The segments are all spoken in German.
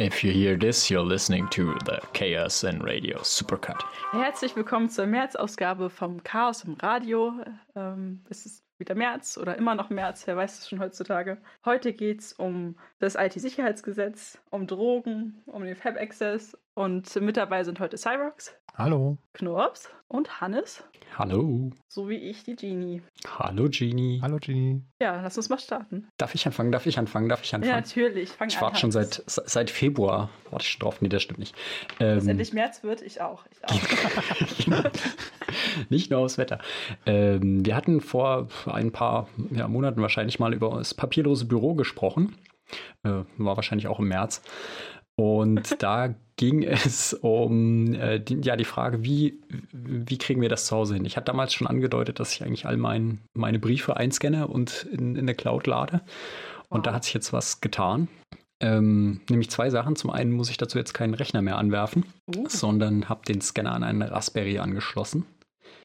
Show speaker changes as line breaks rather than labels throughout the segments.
If you hear this, you're listening to the KSN Radio Supercut.
Herzlich willkommen zur März-Ausgabe vom Chaos im Radio. Ähm, es ist wieder März oder immer noch März, wer weiß es schon heutzutage. Heute geht es um das IT-Sicherheitsgesetz, um Drogen, um den Fab-Access und mit dabei sind heute Cyrox.
Hallo.
Knorps und Hannes.
Hallo.
So wie ich, die Genie.
Hallo Genie.
Hallo Genie.
Ja, lass uns mal starten.
Darf ich anfangen? Darf ich anfangen? Darf ich anfangen?
Ja, natürlich.
Fang ich warte schon seit, seit Februar. Warte ich schon drauf. Nee, das stimmt nicht.
Ähm, Bis endlich März wird, ich auch. Ich auch.
nicht nur aufs Wetter. Ähm, wir hatten vor ein paar ja, Monaten wahrscheinlich mal über das papierlose Büro gesprochen. Äh, war wahrscheinlich auch im März. Und da ging es um äh, die, ja, die Frage, wie, wie kriegen wir das zu Hause hin? Ich hatte damals schon angedeutet, dass ich eigentlich all mein, meine Briefe einscanne und in, in der Cloud lade. Und wow. da hat sich jetzt was getan. Ähm, nämlich zwei Sachen. Zum einen muss ich dazu jetzt keinen Rechner mehr anwerfen, uh. sondern habe den Scanner an einen Raspberry angeschlossen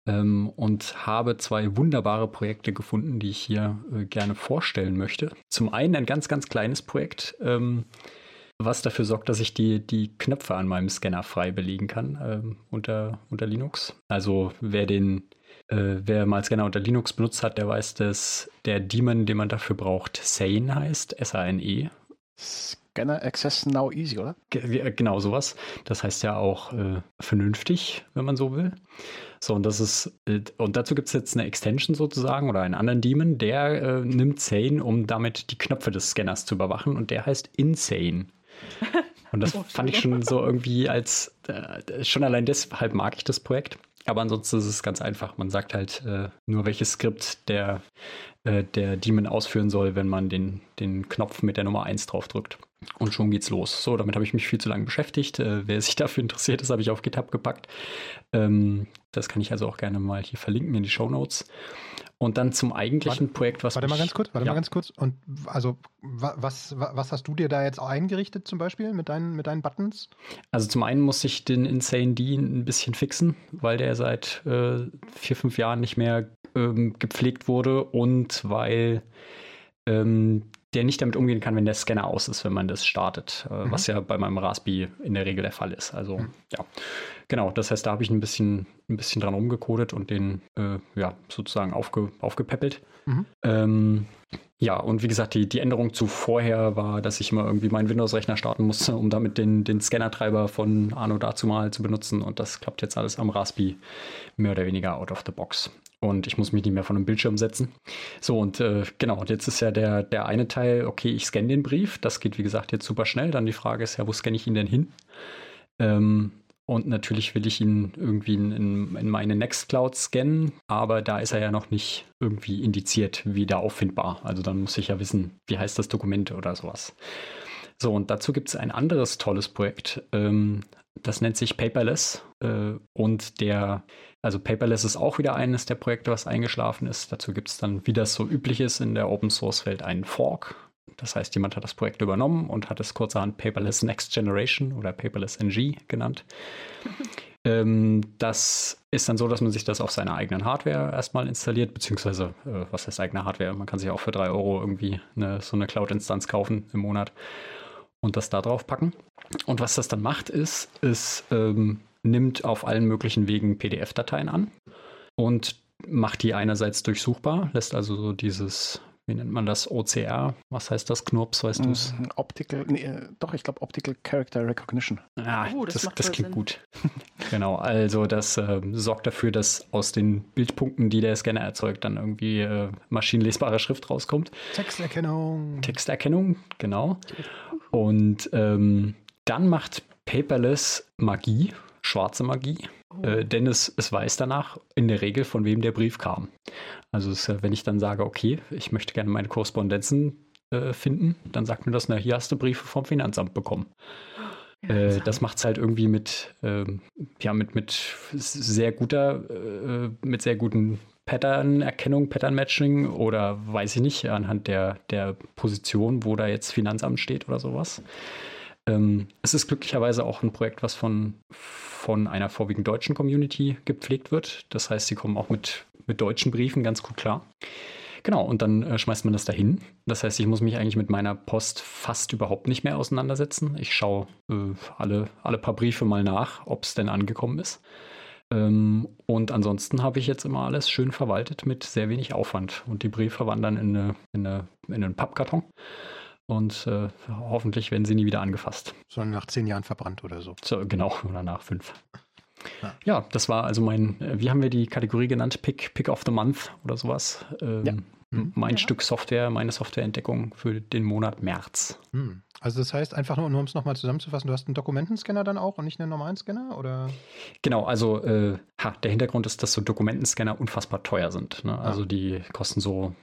ähm, und habe zwei wunderbare Projekte gefunden, die ich hier äh, gerne vorstellen möchte. Zum einen ein ganz, ganz kleines Projekt. Ähm, was dafür sorgt, dass ich die, die Knöpfe an meinem Scanner frei belegen kann ähm, unter, unter Linux. Also wer den, äh, wer mal Scanner unter Linux benutzt hat, der weiß, dass der Daemon, den man dafür braucht, Sane heißt, S-A-N-E.
Scanner Access Now Easy, oder?
G genau sowas. Das heißt ja auch äh, vernünftig, wenn man so will. So, und das ist, äh, und dazu gibt es jetzt eine Extension sozusagen oder einen anderen Daemon, der äh, nimmt Sane, um damit die Knöpfe des Scanners zu überwachen und der heißt Insane. Und das fand ich schon so irgendwie als, äh, schon allein deshalb mag ich das Projekt. Aber ansonsten ist es ganz einfach. Man sagt halt äh, nur, welches Skript der, äh, der Daemon ausführen soll, wenn man den, den Knopf mit der Nummer 1 drauf drückt. Und schon geht's los. So, damit habe ich mich viel zu lange beschäftigt. Äh, wer sich dafür interessiert, das habe ich auf GitHub gepackt. Ähm, das kann ich also auch gerne mal hier verlinken in die Show Notes. Und dann zum eigentlichen
warte,
Projekt, was.
Warte mal ganz kurz, warte ja. mal ganz kurz. Und also, was, was hast du dir da jetzt eingerichtet zum Beispiel mit deinen, mit deinen Buttons?
Also zum einen muss ich den Insane D ein bisschen fixen, weil der seit äh, vier, fünf Jahren nicht mehr ähm, gepflegt wurde und weil ähm, der nicht damit umgehen kann, wenn der Scanner aus ist, wenn man das startet, äh, mhm. was ja bei meinem Raspi in der Regel der Fall ist. Also mhm. ja, genau. Das heißt, da habe ich ein bisschen, ein bisschen dran rumgecodet und den äh, ja sozusagen aufge, aufgepäppelt. Mhm. Ähm, ja, und wie gesagt, die, die Änderung zu vorher war, dass ich immer irgendwie meinen Windows-Rechner starten musste, um damit den, den Scanner-Treiber von Arno dazu mal zu benutzen. Und das klappt jetzt alles am Raspi mehr oder weniger out of the box und ich muss mich nicht mehr von einem Bildschirm setzen. So, und äh, genau, und jetzt ist ja der, der eine Teil, okay, ich scanne den Brief. Das geht, wie gesagt, jetzt super schnell. Dann die Frage ist ja, wo scanne ich ihn denn hin? Ähm, und natürlich will ich ihn irgendwie in, in, in, meine Nextcloud scannen, aber da ist er ja noch nicht irgendwie indiziert, wieder auffindbar. Also dann muss ich ja wissen, wie heißt das Dokument oder sowas. So, und dazu gibt es ein anderes tolles Projekt. Ähm, das nennt sich Paperless. Äh, und der, also Paperless ist auch wieder eines der Projekte, was eingeschlafen ist. Dazu gibt es dann, wie das so üblich ist, in der Open Source Welt einen Fork. Das heißt, jemand hat das Projekt übernommen und hat es kurzerhand Paperless Next Generation oder Paperless NG genannt. ähm, das ist dann so, dass man sich das auf seiner eigenen Hardware erstmal installiert, beziehungsweise, äh, was heißt eigene Hardware? Man kann sich auch für drei Euro irgendwie eine, so eine Cloud-Instanz kaufen im Monat und das da drauf packen. Und was das dann macht, ist, es ähm, nimmt auf allen möglichen Wegen PDF-Dateien an und macht die einerseits durchsuchbar, lässt also so dieses, wie nennt man das, OCR? Was heißt das, Knurps, weißt du es?
Mhm, Optical, nee, äh, doch, ich glaube Optical Character Recognition.
Ah, oh, das, das, das klingt Sinn. gut. genau, also das äh, sorgt dafür, dass aus den Bildpunkten, die der Scanner erzeugt, dann irgendwie äh, maschinenlesbare Schrift rauskommt.
Texterkennung.
Texterkennung, genau. Und ähm, dann macht Paperless Magie, schwarze Magie, oh. äh, denn es, es weiß danach in der Regel, von wem der Brief kam. Also es, wenn ich dann sage, okay, ich möchte gerne meine Korrespondenzen äh, finden, dann sagt mir das, na, hier hast du Briefe vom Finanzamt bekommen. Äh, das macht es halt irgendwie mit, ähm, ja, mit, mit sehr guter, äh, mit sehr guten Pattern-Erkennung, Pattern-Matching oder weiß ich nicht, anhand der, der Position, wo da jetzt Finanzamt steht oder sowas. Ähm, es ist glücklicherweise auch ein Projekt, was von, von einer vorwiegend deutschen Community gepflegt wird. Das heißt, sie kommen auch mit, mit deutschen Briefen ganz gut klar. Genau, und dann äh, schmeißt man das dahin. Das heißt, ich muss mich eigentlich mit meiner Post fast überhaupt nicht mehr auseinandersetzen. Ich schaue äh, alle, alle paar Briefe mal nach, ob es denn angekommen ist. Ähm, und ansonsten habe ich jetzt immer alles schön verwaltet mit sehr wenig Aufwand. Und die Briefe wandern in, eine, in, eine, in einen Pappkarton. Und äh, hoffentlich werden sie nie wieder angefasst.
Sondern nach zehn Jahren verbrannt oder so.
so genau, oder nach fünf. Ja. ja. das war also mein, äh, wie haben wir die Kategorie genannt? Pick, Pick of the Month oder sowas. Ähm, ja. Mein ja. Stück Software, meine Softwareentdeckung für den Monat März.
Hm. Also das heißt einfach nur, nur um es nochmal zusammenzufassen, du hast einen Dokumentenscanner dann auch und nicht einen normalen Scanner? Oder?
Genau, also äh, ha, der Hintergrund ist, dass so Dokumentenscanner unfassbar teuer sind. Ne? Also ah. die kosten so,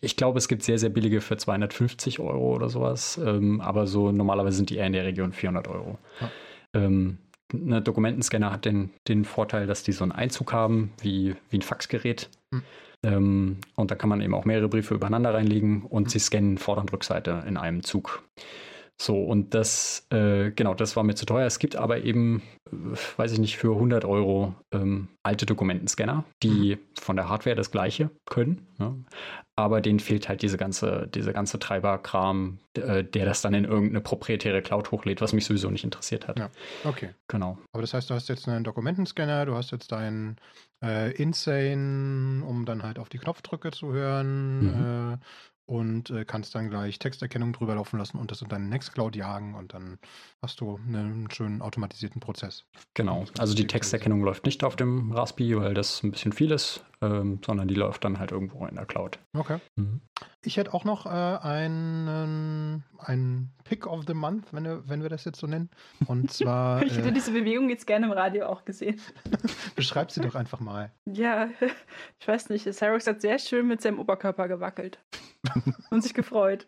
ich glaube, es gibt sehr, sehr billige für 250 Euro oder sowas, ähm, aber so normalerweise sind die eher in der Region 400 Euro. Ah. Ähm, ein Dokumentenscanner hat den, den Vorteil, dass die so einen Einzug haben, wie, wie ein Faxgerät. Hm. Ähm, und da kann man eben auch mehrere Briefe übereinander reinlegen und sie scannen Vorder- und Rückseite in einem Zug. So, und das, äh, genau, das war mir zu teuer. Es gibt aber eben, äh, weiß ich nicht, für 100 Euro ähm, alte Dokumentenscanner, die mhm. von der Hardware das gleiche können. Ne? Aber denen fehlt halt diese ganze, diese ganze Treiberkram, äh, der das dann in irgendeine proprietäre Cloud hochlädt, was mich sowieso nicht interessiert hat.
Ja, okay.
Genau.
Aber das heißt, du hast jetzt einen Dokumentenscanner, du hast jetzt deinen äh, Insane, um dann halt auf die Knopfdrücke zu hören. Mhm. Äh, und äh, kannst dann gleich Texterkennung drüber laufen lassen und das in deine Nextcloud jagen und dann hast du einen schönen automatisierten Prozess.
Genau, also die Texterkennung läuft nicht auf dem Raspberry, weil das ein bisschen viel ist, ähm, sondern die läuft dann halt irgendwo in der Cloud.
Okay. Mhm. Ich hätte auch noch äh, einen, einen Pick of the Month, wenn wir, wenn wir das jetzt so nennen. Und zwar.
ich hätte äh, diese Bewegung jetzt gerne im Radio auch gesehen.
Beschreib sie doch einfach mal.
Ja, ich weiß nicht. Cyrox hat sehr schön mit seinem Oberkörper gewackelt und sich gefreut.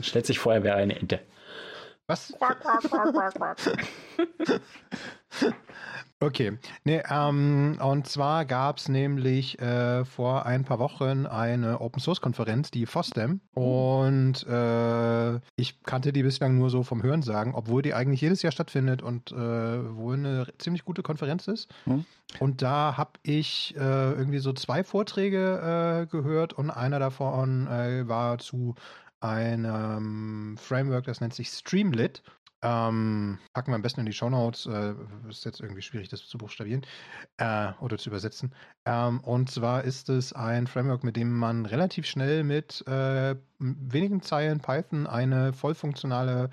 Stellt sich vor, er wäre eine Ente.
Was? Okay, nee, ähm, und zwar gab es nämlich äh, vor ein paar Wochen eine Open Source Konferenz, die FOSDEM, und äh, ich kannte die bislang nur so vom Hören sagen, obwohl die eigentlich jedes Jahr stattfindet und äh, wohl eine ziemlich gute Konferenz ist. Mhm. Und da habe ich äh, irgendwie so zwei Vorträge äh, gehört und einer davon äh, war zu einem Framework, das nennt sich Streamlit. Ähm, packen wir am besten in die Shownotes. Äh, ist jetzt irgendwie schwierig, das zu buchstabieren äh, oder zu übersetzen. Ähm, und zwar ist es ein Framework, mit dem man relativ schnell mit äh, wenigen Zeilen Python eine vollfunktionale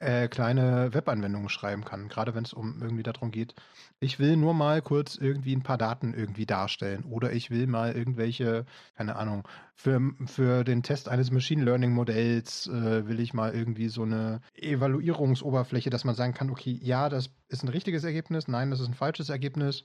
äh, kleine Webanwendung schreiben kann. Gerade wenn es um irgendwie darum geht, ich will nur mal kurz irgendwie ein paar Daten irgendwie darstellen oder ich will mal irgendwelche, keine Ahnung, für, für den Test eines Machine Learning Modells äh, will ich mal irgendwie so eine Evaluierungsoberfläche, dass man sagen kann, okay, ja, das ist ein richtiges Ergebnis, nein, das ist ein falsches Ergebnis.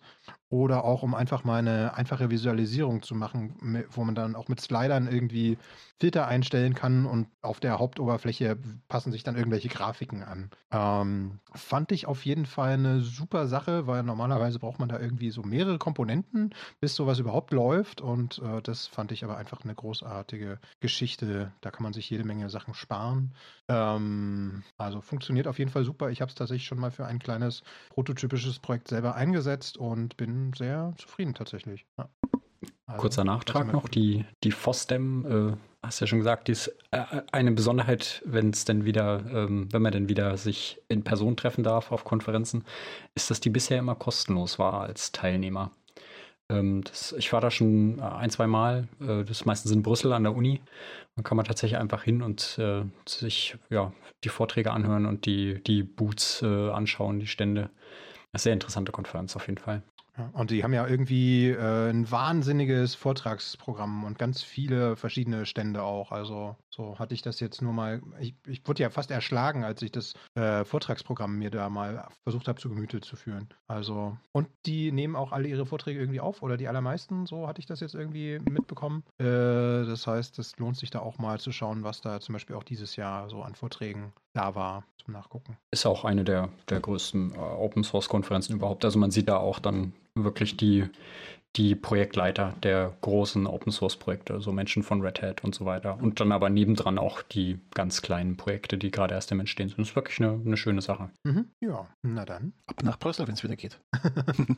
Oder auch um einfach mal eine einfache Visualisierung zu machen, wo man dann auch mit Slidern irgendwie Filter einstellen kann und auf der Hauptoberfläche passen sich dann irgendwelche Grafiken an. Ähm, fand ich auf jeden Fall eine super Sache, weil normalerweise braucht man da irgendwie so mehrere Komponenten, bis sowas überhaupt läuft. Und äh, das fand ich aber einfach eine großartige Geschichte. Da kann man sich jede Menge Sachen sparen. Ähm, also funktioniert auf jeden Fall super. Ich habe es tatsächlich schon mal für ein kleines prototypisches Projekt selber eingesetzt und bin sehr zufrieden tatsächlich. Ja.
Also, Kurzer Nachtrag noch, die, die FOSDEM, äh, hast ja schon gesagt, die ist äh, eine Besonderheit, wenn es denn wieder, ähm, wenn man denn wieder sich in Person treffen darf auf Konferenzen, ist, dass die bisher immer kostenlos war als Teilnehmer. Ähm, das, ich war da schon äh, ein, zwei Mal, äh, das meistens in Brüssel an der Uni. Dann kann man tatsächlich einfach hin und äh, sich ja, die Vorträge anhören und die, die Boots äh, anschauen, die Stände. Eine sehr interessante Konferenz auf jeden Fall.
Und die haben ja irgendwie äh, ein wahnsinniges Vortragsprogramm und ganz viele verschiedene Stände auch. Also so hatte ich das jetzt nur mal. Ich, ich wurde ja fast erschlagen, als ich das äh, Vortragsprogramm mir da mal versucht habe, zu Gemüte zu führen. Also, und die nehmen auch alle ihre Vorträge irgendwie auf oder die allermeisten, so hatte ich das jetzt irgendwie mitbekommen. Äh, das heißt, es lohnt sich da auch mal zu schauen, was da zum Beispiel auch dieses Jahr so an Vorträgen da war zum Nachgucken.
Ist auch eine der, der größten äh, Open Source Konferenzen überhaupt. Also man sieht da auch dann wirklich die, die Projektleiter der großen Open Source Projekte, so Menschen von Red Hat und so weiter. Und dann aber nebendran auch die ganz kleinen Projekte, die gerade erst im Entstehen sind. Das ist wirklich eine, eine schöne Sache.
Mhm. Ja, na dann.
Ab nach Brüssel, wenn es wieder geht.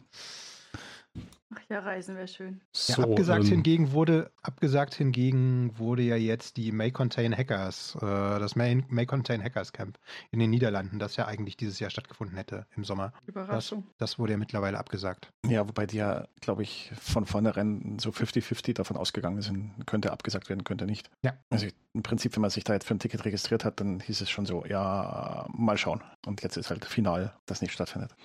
Ach ja, Reisen wäre schön.
Ja,
So,
abgesagt
ähm,
hingegen wurde, abgesagt hingegen wurde ja jetzt die May Contain Hackers, äh, das May, May Contain Hackers Camp in den Niederlanden, das ja eigentlich dieses Jahr stattgefunden hätte im Sommer. Das,
Überraschung.
das wurde ja mittlerweile abgesagt.
Ja, wobei die ja, glaube ich, von vornherein so 50-50 davon ausgegangen sind, könnte abgesagt werden, könnte nicht.
Ja.
Also im Prinzip, wenn man sich da jetzt für ein Ticket registriert hat, dann hieß es schon so, ja, mal schauen. Und jetzt ist halt final, dass nicht stattfindet.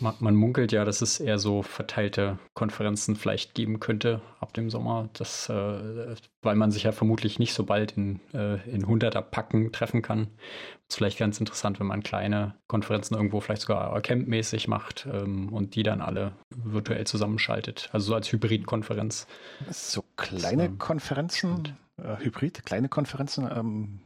Man, man munkelt ja, dass es eher so verteilte Konferenzen vielleicht geben könnte ab dem Sommer, das, äh, weil man sich ja vermutlich nicht so bald in, äh, in hunderter Packen treffen kann. Ist vielleicht ganz interessant, wenn man kleine Konferenzen irgendwo vielleicht sogar campmäßig macht ähm, und die dann alle virtuell zusammenschaltet. Also so als Hybridkonferenz.
So kleine
So.
Konferenzen, äh, Hybrid, kleine Konferenzen, ähm,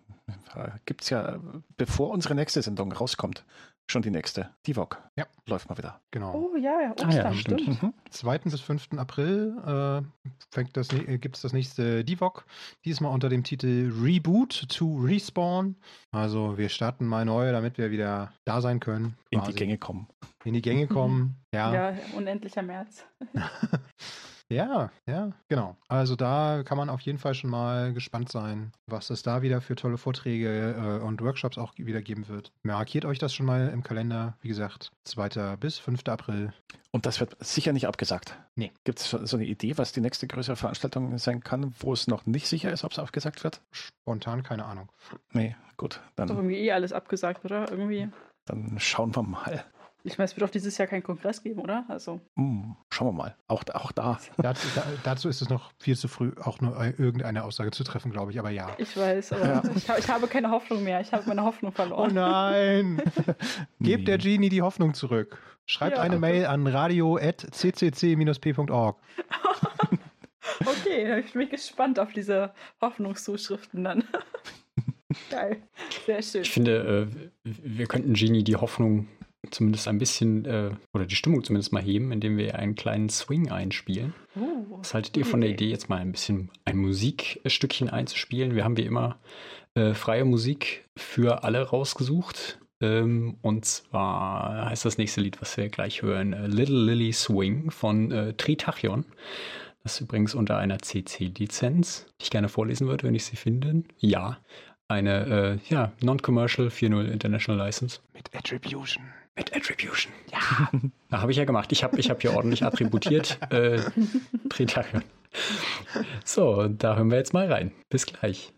gibt es ja, bevor unsere nächste Sendung rauskommt, schon die nächste. DIVOC.
Ja.
Läuft mal wieder.
Genau.
Oh ja, ja, Ostern,
Ah ja, stimmt.
stimmt.
Mhm.
2. bis 5. April äh, fängt das, äh, gibt es das nächste DIVOC, diesmal unter dem Titel Reboot to Respawn. Also wir starten mal neu, damit wir wieder da sein können.
In die
quasi.
Gänge kommen.
In die Gänge kommen. Ja.
Ja, unendlicher März.
Ja, ja, genau. Also da kann man auf jeden Fall schon mal gespannt sein, was es da wieder für tolle Vorträge äh, und Workshops auch wieder geben wird. Markiert euch das schon mal im Kalender. Wie gesagt, 2. bis 5. April.
Und das wird sicher nicht abgesagt.
Nee.
Gibt es so eine Idee, was die nächste größere Veranstaltung sein kann, wo es noch nicht sicher ist, ob es abgesagt wird?
Spontan, keine Ahnung.
Nee, gut.
Ist doch
Dann,
irgendwie eh alles abgesagt, oder? Irgendwie.
dann schauen wir mal.
Ich meine, es wird auch dieses Jahr keinen Kongress geben, oder? Also,
Hm, schauen wir mal. Auch, auch da.
Dazu, da, dazu ist es noch viel zu früh, auch nur irgendeine Aussage zu treffen, glaube ich. Aber ja.
ich weiß, aber
Ja.
ich, ich habe keine Hoffnung mehr. Ich habe meine Hoffnung
Oh
verloren.
nein! Gebt
Nee.
der Genie die Hoffnung zurück. Schreibt
Ja.
eine Mail an radio.ccc-p.org.
Okay, ich bin gespannt auf diese Hoffnungszuschriften dann. Geil. Sehr schön.
Ich finde, äh, wir könnten Genie die Hoffnung zumindest ein bisschen äh, oder die Stimmung zumindest mal heben, indem wir einen kleinen Swing einspielen.
Uh,
Was haltet ihr von der Idee, jetzt mal ein bisschen ein Musikstückchen einzuspielen? Wir haben wie immer äh, freie Musik für alle rausgesucht. Ähm, und zwar heißt das nächste Lied, was wir gleich hören, äh, Little Lily Swing von äh, Tritachyon. Das ist übrigens unter einer CC-Lizenz, die ich gerne vorlesen würde, wenn ich sie finde. Ja, eine äh, ja, Non-Commercial 4.0 International License.
Mit Attribution.
Mit Attribution. Ja. Da habe ich ja gemacht. Ich habe ich hab hier ordentlich attributiert. Äh. So, da hören wir jetzt mal rein. Bis gleich.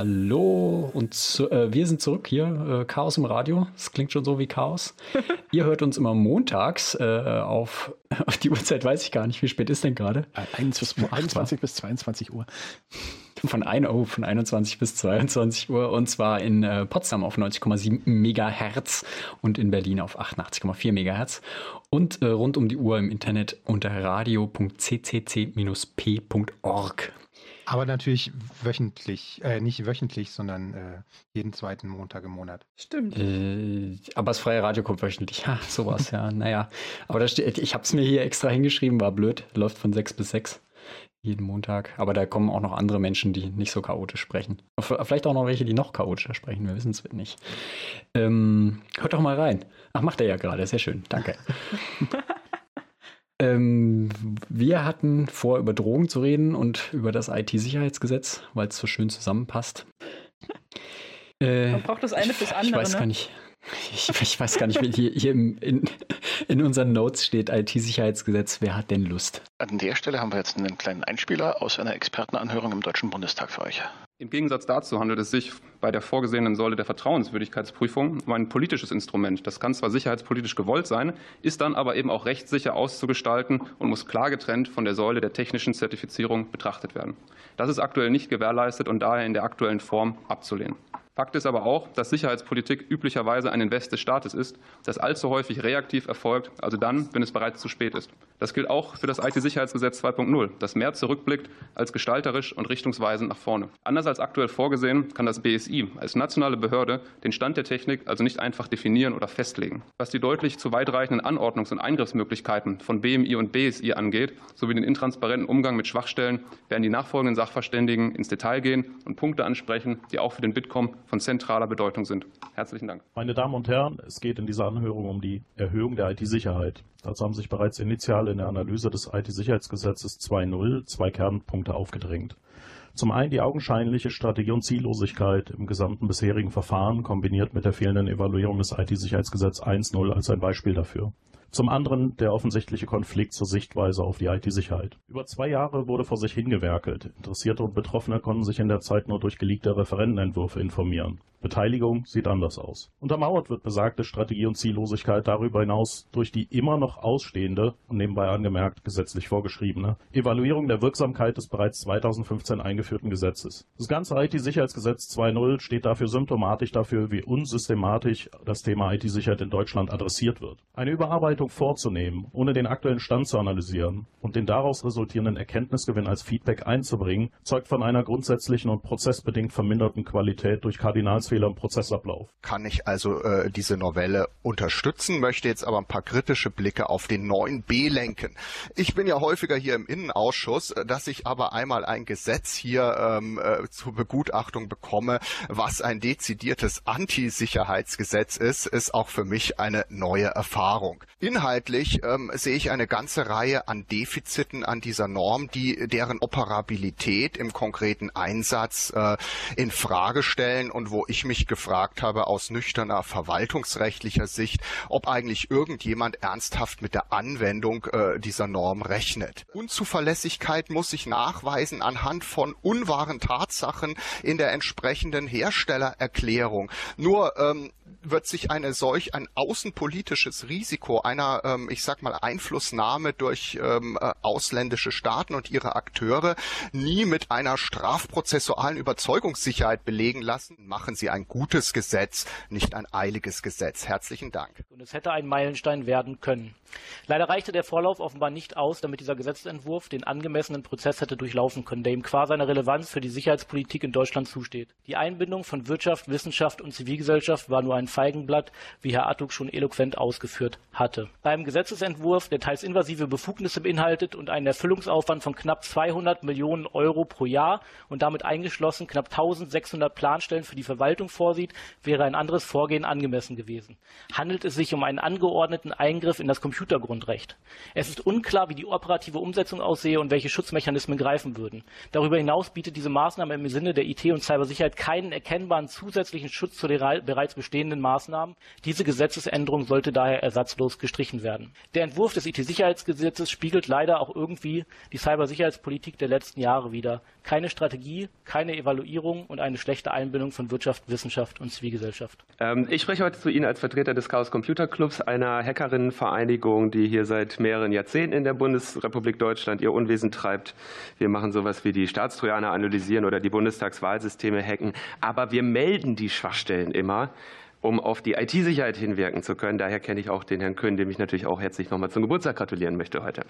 Hallo und zu, äh, wir sind zurück hier, äh, Chaos im Radio. Das klingt schon so wie Chaos. Ihr hört uns immer montags äh, auf, auf die Uhrzeit weiß ich gar nicht, wie spät ist denn gerade?
21, 21 bis 22 Uhr.
Von, ein, oh, von 21 bis 22 Uhr und zwar in äh, Potsdam auf 90,7 Megahertz und in Berlin auf 88,4 Megahertz und äh, rund um die Uhr im Internet unter radio.ccc-p.org.
Aber natürlich wöchentlich, äh, nicht wöchentlich, sondern äh, jeden zweiten Montag im Monat.
Stimmt.
Äh, aber das freie Radio kommt wöchentlich. Ha, sowas, ja. Naja. Aber da steht, ich habe es mir hier extra hingeschrieben, war blöd. Läuft von 6 bis 6 jeden Montag. Aber da kommen auch noch andere Menschen, die nicht so chaotisch sprechen. Vielleicht auch noch welche, die noch chaotischer sprechen. Wir wissen es nicht. Ähm, hört doch mal rein. Ach, macht er ja gerade. Sehr schön. Danke. ähm, wir hatten vor, über Drogen zu reden und über das IT-Sicherheitsgesetz, weil es so schön zusammenpasst.
Äh, Man braucht das eine fürs andere.
Ich weiß
ne?
gar nicht. Ich, ich, weiß gar nicht, wie hier, hier im, in, in unseren Notes steht IT-Sicherheitsgesetz. Wer hat denn Lust?
An der Stelle haben wir jetzt einen kleinen Einspieler aus einer Expertenanhörung im Deutschen Bundestag für euch.
Im Gegensatz dazu handelt es sich bei der vorgesehenen Säule der Vertrauenswürdigkeitsprüfung um ein politisches Instrument. Das kann zwar sicherheitspolitisch gewollt sein, ist dann aber eben auch rechtssicher auszugestalten und muss klar getrennt von der Säule der technischen Zertifizierung betrachtet werden. Das ist aktuell nicht gewährleistet und daher in der aktuellen Form abzulehnen. Fakt ist aber auch, dass Sicherheitspolitik üblicherweise ein Invest des Staates ist, das allzu häufig reaktiv erfolgt, also dann, wenn es bereits zu spät ist. Das gilt auch für das IT-Sicherheitsgesetz 2.0, das mehr zurückblickt als gestalterisch und richtungsweisend nach vorne. Anders als aktuell vorgesehen, kann das BSI als nationale Behörde den Stand der Technik also nicht einfach definieren oder festlegen. Was die deutlich zu weitreichenden Anordnungs- und Eingriffsmöglichkeiten von BMI und BSI angeht, sowie den intransparenten Umgang mit Schwachstellen, werden die nachfolgenden Sachverständigen ins Detail gehen und Punkte ansprechen, die auch für den Bitkom von zentraler Bedeutung sind. Herzlichen Dank.
Meine Damen und Herren, es geht in dieser Anhörung um die Erhöhung der IT-Sicherheit. Dazu haben sich bereits initial in der Analyse des IT-Sicherheitsgesetzes 2.0 zwei Kernpunkte aufgedrängt. Zum einen die augenscheinliche Strategie und Ziellosigkeit im gesamten bisherigen Verfahren, kombiniert mit der fehlenden Evaluierung des IT-Sicherheitsgesetzes 1.0 als ein Beispiel dafür. Zum anderen der offensichtliche Konflikt zur Sichtweise auf die IT-Sicherheit. Über zwei Jahre wurde vor sich hingewerkelt. Interessierte und Betroffene konnten sich in der Zeit nur durch geleakte Referentenentwürfe informieren. Beteiligung sieht anders aus. Untermauert wird besagte Strategie und Ziellosigkeit darüber hinaus durch die immer noch ausstehende und nebenbei angemerkt gesetzlich vorgeschriebene Evaluierung der Wirksamkeit des bereits 2015 eingeführten Gesetzes. Das ganze IT-Sicherheitsgesetz 2.0 steht dafür symptomatisch dafür, wie unsystematisch das Thema IT-Sicherheit in Deutschland adressiert wird. Eine Überarbeitung vorzunehmen, ohne den aktuellen Stand zu analysieren und den daraus resultierenden Erkenntnisgewinn als Feedback einzubringen, zeugt von einer grundsätzlichen und prozessbedingt verminderten Qualität durch Kardinals Fehler im Prozessablauf.
Kann ich also äh, diese Novelle unterstützen, möchte jetzt aber ein paar kritische Blicke auf den 9b lenken. Ich bin ja häufiger hier im Innenausschuss, äh, dass ich aber einmal ein Gesetz hier ähm, äh, zur Begutachtung bekomme, was ein dezidiertes Anti-Sicherheitsgesetz ist, ist auch für mich eine neue Erfahrung. Inhaltlich ähm, sehe ich eine ganze Reihe an Defiziten an dieser Norm, die deren Operabilität im konkreten Einsatz äh, in Frage stellen und wo ich mich gefragt habe aus nüchterner verwaltungsrechtlicher Sicht, ob eigentlich irgendjemand ernsthaft mit der Anwendung äh, dieser Norm rechnet. Unzuverlässigkeit muss ich nachweisen anhand von unwahren Tatsachen in der entsprechenden Herstellererklärung. Nur ähm, wird sich eine solch ein außenpolitisches Risiko einer, ähm, ich sag mal, Einflussnahme durch ähm, äh, ausländische Staaten und ihre Akteure nie mit einer strafprozessualen Überzeugungssicherheit belegen lassen. Machen Sie ein gutes Gesetz, nicht ein eiliges Gesetz. Herzlichen Dank.
Und es hätte ein Meilenstein werden können. Leider reichte der Vorlauf offenbar nicht aus, damit dieser Gesetzentwurf den angemessenen Prozess hätte durchlaufen können, der ihm qua seiner Relevanz für die Sicherheitspolitik in Deutschland zusteht. Die Einbindung von Wirtschaft, Wissenschaft und Zivilgesellschaft war nur ein Feigenblatt, wie Herr Attuk schon eloquent ausgeführt hatte. Bei einem Gesetzesentwurf, der teils invasive Befugnisse beinhaltet und einen Erfüllungsaufwand von knapp 200 Millionen Euro pro Jahr und damit eingeschlossen knapp 1600 Planstellen für die Verwaltung vorsieht, wäre ein anderes Vorgehen angemessen gewesen. Handelt es sich um einen angeordneten Eingriff in das Computergrundrecht? Es ist unklar, wie die operative Umsetzung aussehe und welche Schutzmechanismen greifen würden. Darüber hinaus bietet diese Maßnahme im Sinne der IT- und Cybersicherheit keinen erkennbaren zusätzlichen Schutz zu den bereits bestehenden Maßnahmen. Diese Gesetzesänderung sollte daher ersatzlos gestrichen werden. Der Entwurf des IT-Sicherheitsgesetzes spiegelt leider auch irgendwie die Cybersicherheitspolitik der letzten Jahre wider. Keine Strategie, keine Evaluierung und eine schlechte Einbindung von Wirtschaft, Wissenschaft und Zivilgesellschaft.
Ähm, ich spreche heute zu Ihnen als Vertreter des Chaos Computer Clubs, einer Hackerinnenvereinigung, die hier seit mehreren Jahrzehnten in der Bundesrepublik Deutschland ihr Unwesen treibt. Wir machen sowas wie die Staatstrojaner analysieren oder die Bundestagswahlsysteme hacken. Aber wir melden die Schwachstellen immer um auf die IT-Sicherheit hinwirken zu können. Daher kenne ich auch den Herrn Köhn, dem ich natürlich auch herzlich nochmal zum Geburtstag gratulieren möchte heute.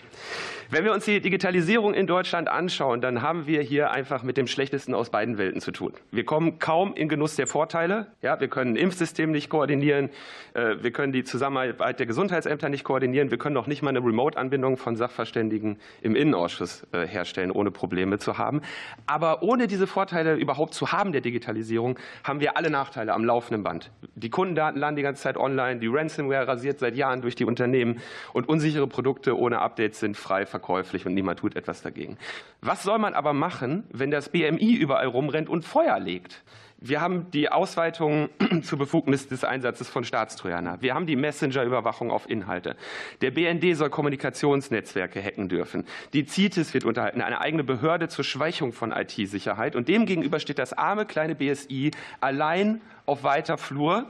Wenn wir uns die Digitalisierung in Deutschland anschauen, dann haben wir hier einfach mit dem Schlechtesten aus beiden Welten zu tun. Wir kommen kaum in Genuss der Vorteile. Ja, wir können ein Impfsystem nicht koordinieren. Äh, wir können die Zusammenarbeit der Gesundheitsämter nicht koordinieren. Wir können auch nicht mal eine Remote-Anbindung von Sachverständigen im Innenausschuss äh, herstellen, ohne Probleme zu haben. Aber ohne diese Vorteile überhaupt zu haben der Digitalisierung, haben wir alle Nachteile am laufenden Band. Die Kundendaten landen die ganze Zeit online, die Ransomware rasiert seit Jahren durch die Unternehmen und unsichere Produkte ohne Updates sind frei verkäuflich und niemand tut etwas dagegen. Was soll man aber machen, wenn das BMI überall rumrennt und Feuer legt? Wir haben die Ausweitung zur Befugnis des Einsatzes von Staatstrojaner. Wir haben die Messenger-Überwachung auf Inhalte. Der BND soll Kommunikationsnetzwerke hacken dürfen. Die CITES wird unterhalten, eine eigene Behörde zur Schwächung von IT-Sicherheit. Und demgegenüber steht das arme kleine BSI allein auf weiter Flur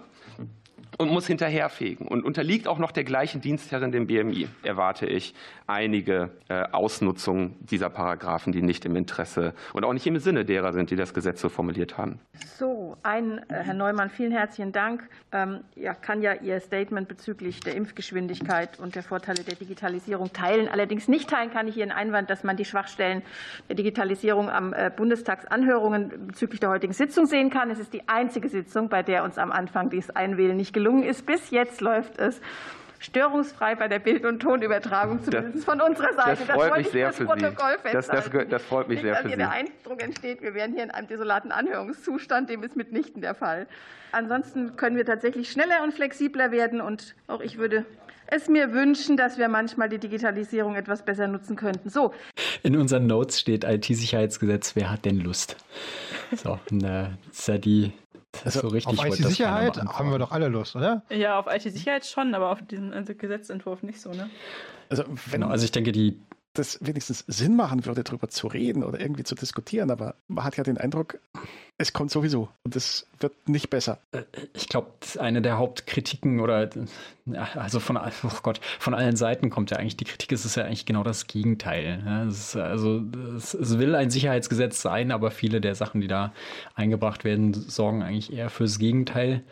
und muss hinterherfegen und unterliegt auch noch der gleichen Dienstherrin, dem BMI, erwarte ich einige äh, Ausnutzungen dieser Paragraphen, die nicht im Interesse und auch nicht im Sinne derer sind, die das Gesetz so formuliert haben.
So, ein, äh, Herr Neumann, vielen herzlichen Dank. Ähm, ja, kann ja Ihr Statement bezüglich der Impfgeschwindigkeit und der Vorteile der Digitalisierung teilen. Allerdings nicht teilen kann ich Ihren Einwand, dass man die Schwachstellen der Digitalisierung am äh, Bundestagsanhörungen bezüglich der heutigen Sitzung sehen kann. Es ist die einzige Sitzung, bei der uns am Anfang dieses Einwählen nicht gelungen gelungen ist. Bis jetzt läuft es störungsfrei bei der Bild- und Tonübertragung, zumindest das, von unserer Seite.
Das freut das mich sehr für Protokoll Sie. Das, das, das, freut mich sehr für Sie.
Der Eindruck entsteht, wir wären hier in einem desolaten Anhörungszustand, dem ist mitnichten der Fall. Ansonsten können wir tatsächlich schneller und flexibler werden und auch ich würde es mir wünschen, dass wir manchmal die Digitalisierung etwas besser nutzen könnten. So.
In unseren Notes steht IT-Sicherheitsgesetz. Wer hat denn Lust? So, und, äh, das ist ja die,
also so richtig auf IT-Sicherheit haben wir doch alle Lust, oder?
Ja, auf IT-Sicherheit schon, aber auf diesen also Gesetzentwurf nicht so, ne?
Also, wenn, genau, also ich denke, die
das wenigstens Sinn machen würde, darüber zu reden oder irgendwie zu diskutieren, aber man hat ja den Eindruck, es kommt sowieso und es wird nicht besser. Äh,
ich glaube, eine der Hauptkritiken oder also von oh Gott, von allen Seiten kommt ja eigentlich die Kritik, es ist ja eigentlich genau das Gegenteil. Es also es, es, will ein Sicherheitsgesetz sein, aber viele der Sachen, die da eingebracht werden, sorgen eigentlich eher fürs Gegenteil.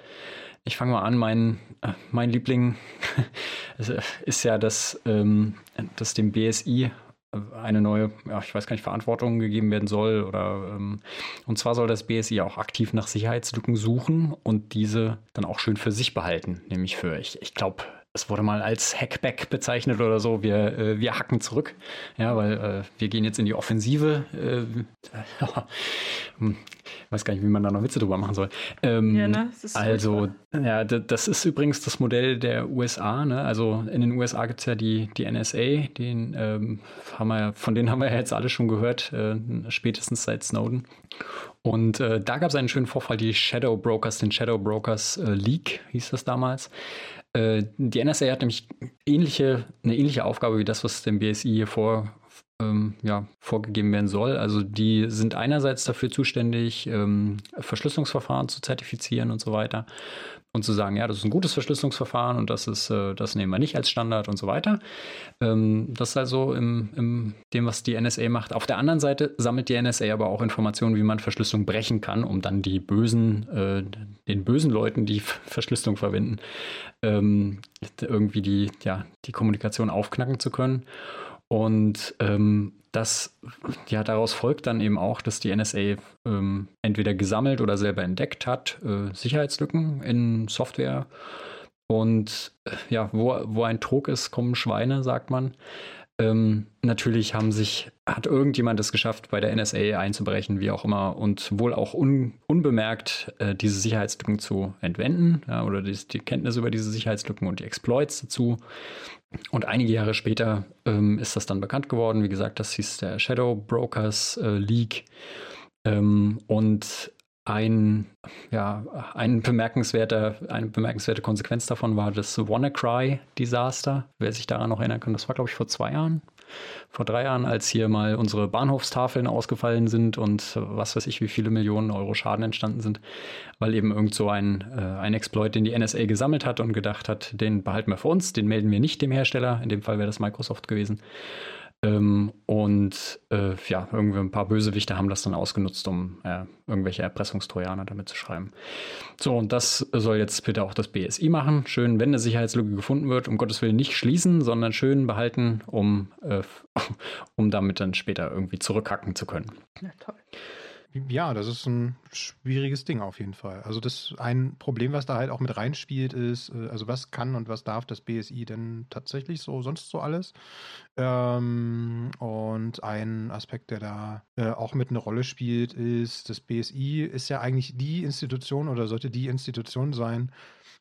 Ich fange mal an, mein, äh, mein Liebling ist ja, dass, ähm, dass dem BSI eine neue, ja, ich weiß gar nicht, Verantwortung gegeben werden soll. Oder, ähm, und zwar soll das BSI auch aktiv nach Sicherheitslücken suchen und diese dann auch schön für sich behalten. Nämlich für, ich, ich glaube, es wurde mal als Hackback bezeichnet oder so. Wir, äh, wir hacken zurück. Ja, weil äh, wir gehen jetzt in die Offensive. Äh, hm, weiß gar nicht, wie man da noch Witze drüber machen soll. Ähm, ja, ne? also, ja, das ist übrigens das Modell der USA. Ne? Also in den USA gibt es ja die, die NSA, den, ähm, haben wir, von denen haben wir ja jetzt alle schon gehört, äh, spätestens seit Snowden. Und äh, da gab es einen schönen Vorfall, die Shadow Brokers, den Shadow Brokers äh, Leak hieß das damals. Äh, die NSA hat nämlich ähnliche, eine ähnliche Aufgabe wie das, was dem BSI hier vor, ähm, ja, vorgegeben werden soll. Also die sind einerseits dafür zuständig, ähm, Verschlüsselungsverfahren zu zertifizieren und so weiter und zu sagen, ja, das ist ein gutes Verschlüsselungsverfahren und das ist, äh, das nehmen wir nicht als Standard und so weiter. Ähm, das ist also im, im dem, was die NSA macht. Auf der anderen Seite sammelt die NSA aber auch Informationen, wie man Verschlüsselung brechen kann, um dann die bösen, äh, den bösen Leuten, die Verschlüsselung verwenden, ähm, irgendwie die, ja, die Kommunikation aufknacken zu können. Und ähm, das, ja, daraus folgt dann eben auch, dass die NSA ähm, entweder gesammelt oder selber entdeckt hat, äh, Sicherheitslücken in Software. Und äh, ja, wo, wo ein Trog ist, kommen Schweine, sagt man. Ähm, natürlich haben sich, hat irgendjemand es geschafft, bei der NSA einzubrechen, wie auch immer, und wohl auch un, unbemerkt äh, diese Sicherheitslücken zu entwenden ja, oder die, die Kenntnis über diese Sicherheitslücken und die Exploits dazu. Und einige Jahre später ähm, ist das dann bekannt geworden. Wie gesagt, das hieß der Shadow Brokers äh, League. Ähm, und ein, ja, ein bemerkenswerter, eine bemerkenswerte Konsequenz davon war das WannaCry-Desaster. Wer sich daran noch erinnern kann, das war, glaube ich, vor zwei Jahren. Vor drei Jahren, als hier mal unsere Bahnhofstafeln ausgefallen sind und was weiß ich, wie viele Millionen Euro Schaden entstanden sind, weil eben irgend so ein, äh, ein Exploit, den die NSA gesammelt hat und gedacht hat, den behalten wir für uns, den melden wir nicht dem Hersteller. In dem Fall wäre das Microsoft gewesen. Ähm, und äh, ja, irgendwie ein paar Bösewichte haben das dann ausgenutzt, um äh, irgendwelche Erpressungstrojaner damit zu schreiben. So, und das soll jetzt bitte auch das BSI machen. Schön, wenn eine Sicherheitslücke gefunden wird, um Gottes Willen nicht schließen, sondern schön behalten, um, äh, um damit dann später irgendwie zurückhacken zu können.
Ja, toll.
Ja, das ist ein schwieriges Ding auf jeden Fall. Also das ein Problem, was da halt auch mit reinspielt, ist, äh, also was kann und was darf das BSI denn tatsächlich so, sonst so alles? Ähm, und ein Aspekt, der da äh, auch mit eine Rolle spielt, ist, das BSI ist ja eigentlich die Institution oder sollte die Institution sein,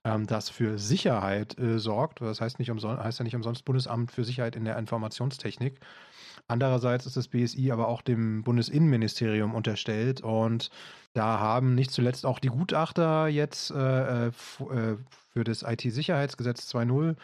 ähm, das für Sicherheit äh, sorgt. Das heißt, nicht umsonst, heißt ja nicht umsonst Bundesamt für Sicherheit in der Informationstechnik. Andererseits ist das BSI aber auch dem Bundesinnenministerium unterstellt und da haben nicht zuletzt auch die Gutachter jetzt äh, äh, äh für das IT-Sicherheitsgesetz 2.0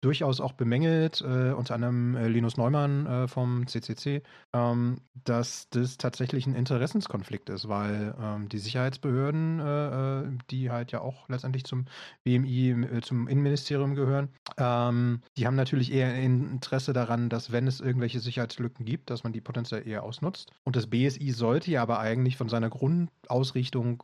durchaus auch bemängelt, äh, unter anderem äh, Linus Neumann äh, vom CCC, ähm, dass das tatsächlich ein Interessenskonflikt ist, weil ähm, die Sicherheitsbehörden, die halt ja auch letztendlich zum BMI, zum Innenministerium gehören, ähm, die haben natürlich eher Interesse daran, dass wenn es irgendwelche Sicherheitslücken gibt, dass man die potenziell eher ausnutzt. Und das BSI sollte ja aber eigentlich von seiner Grundausrichtung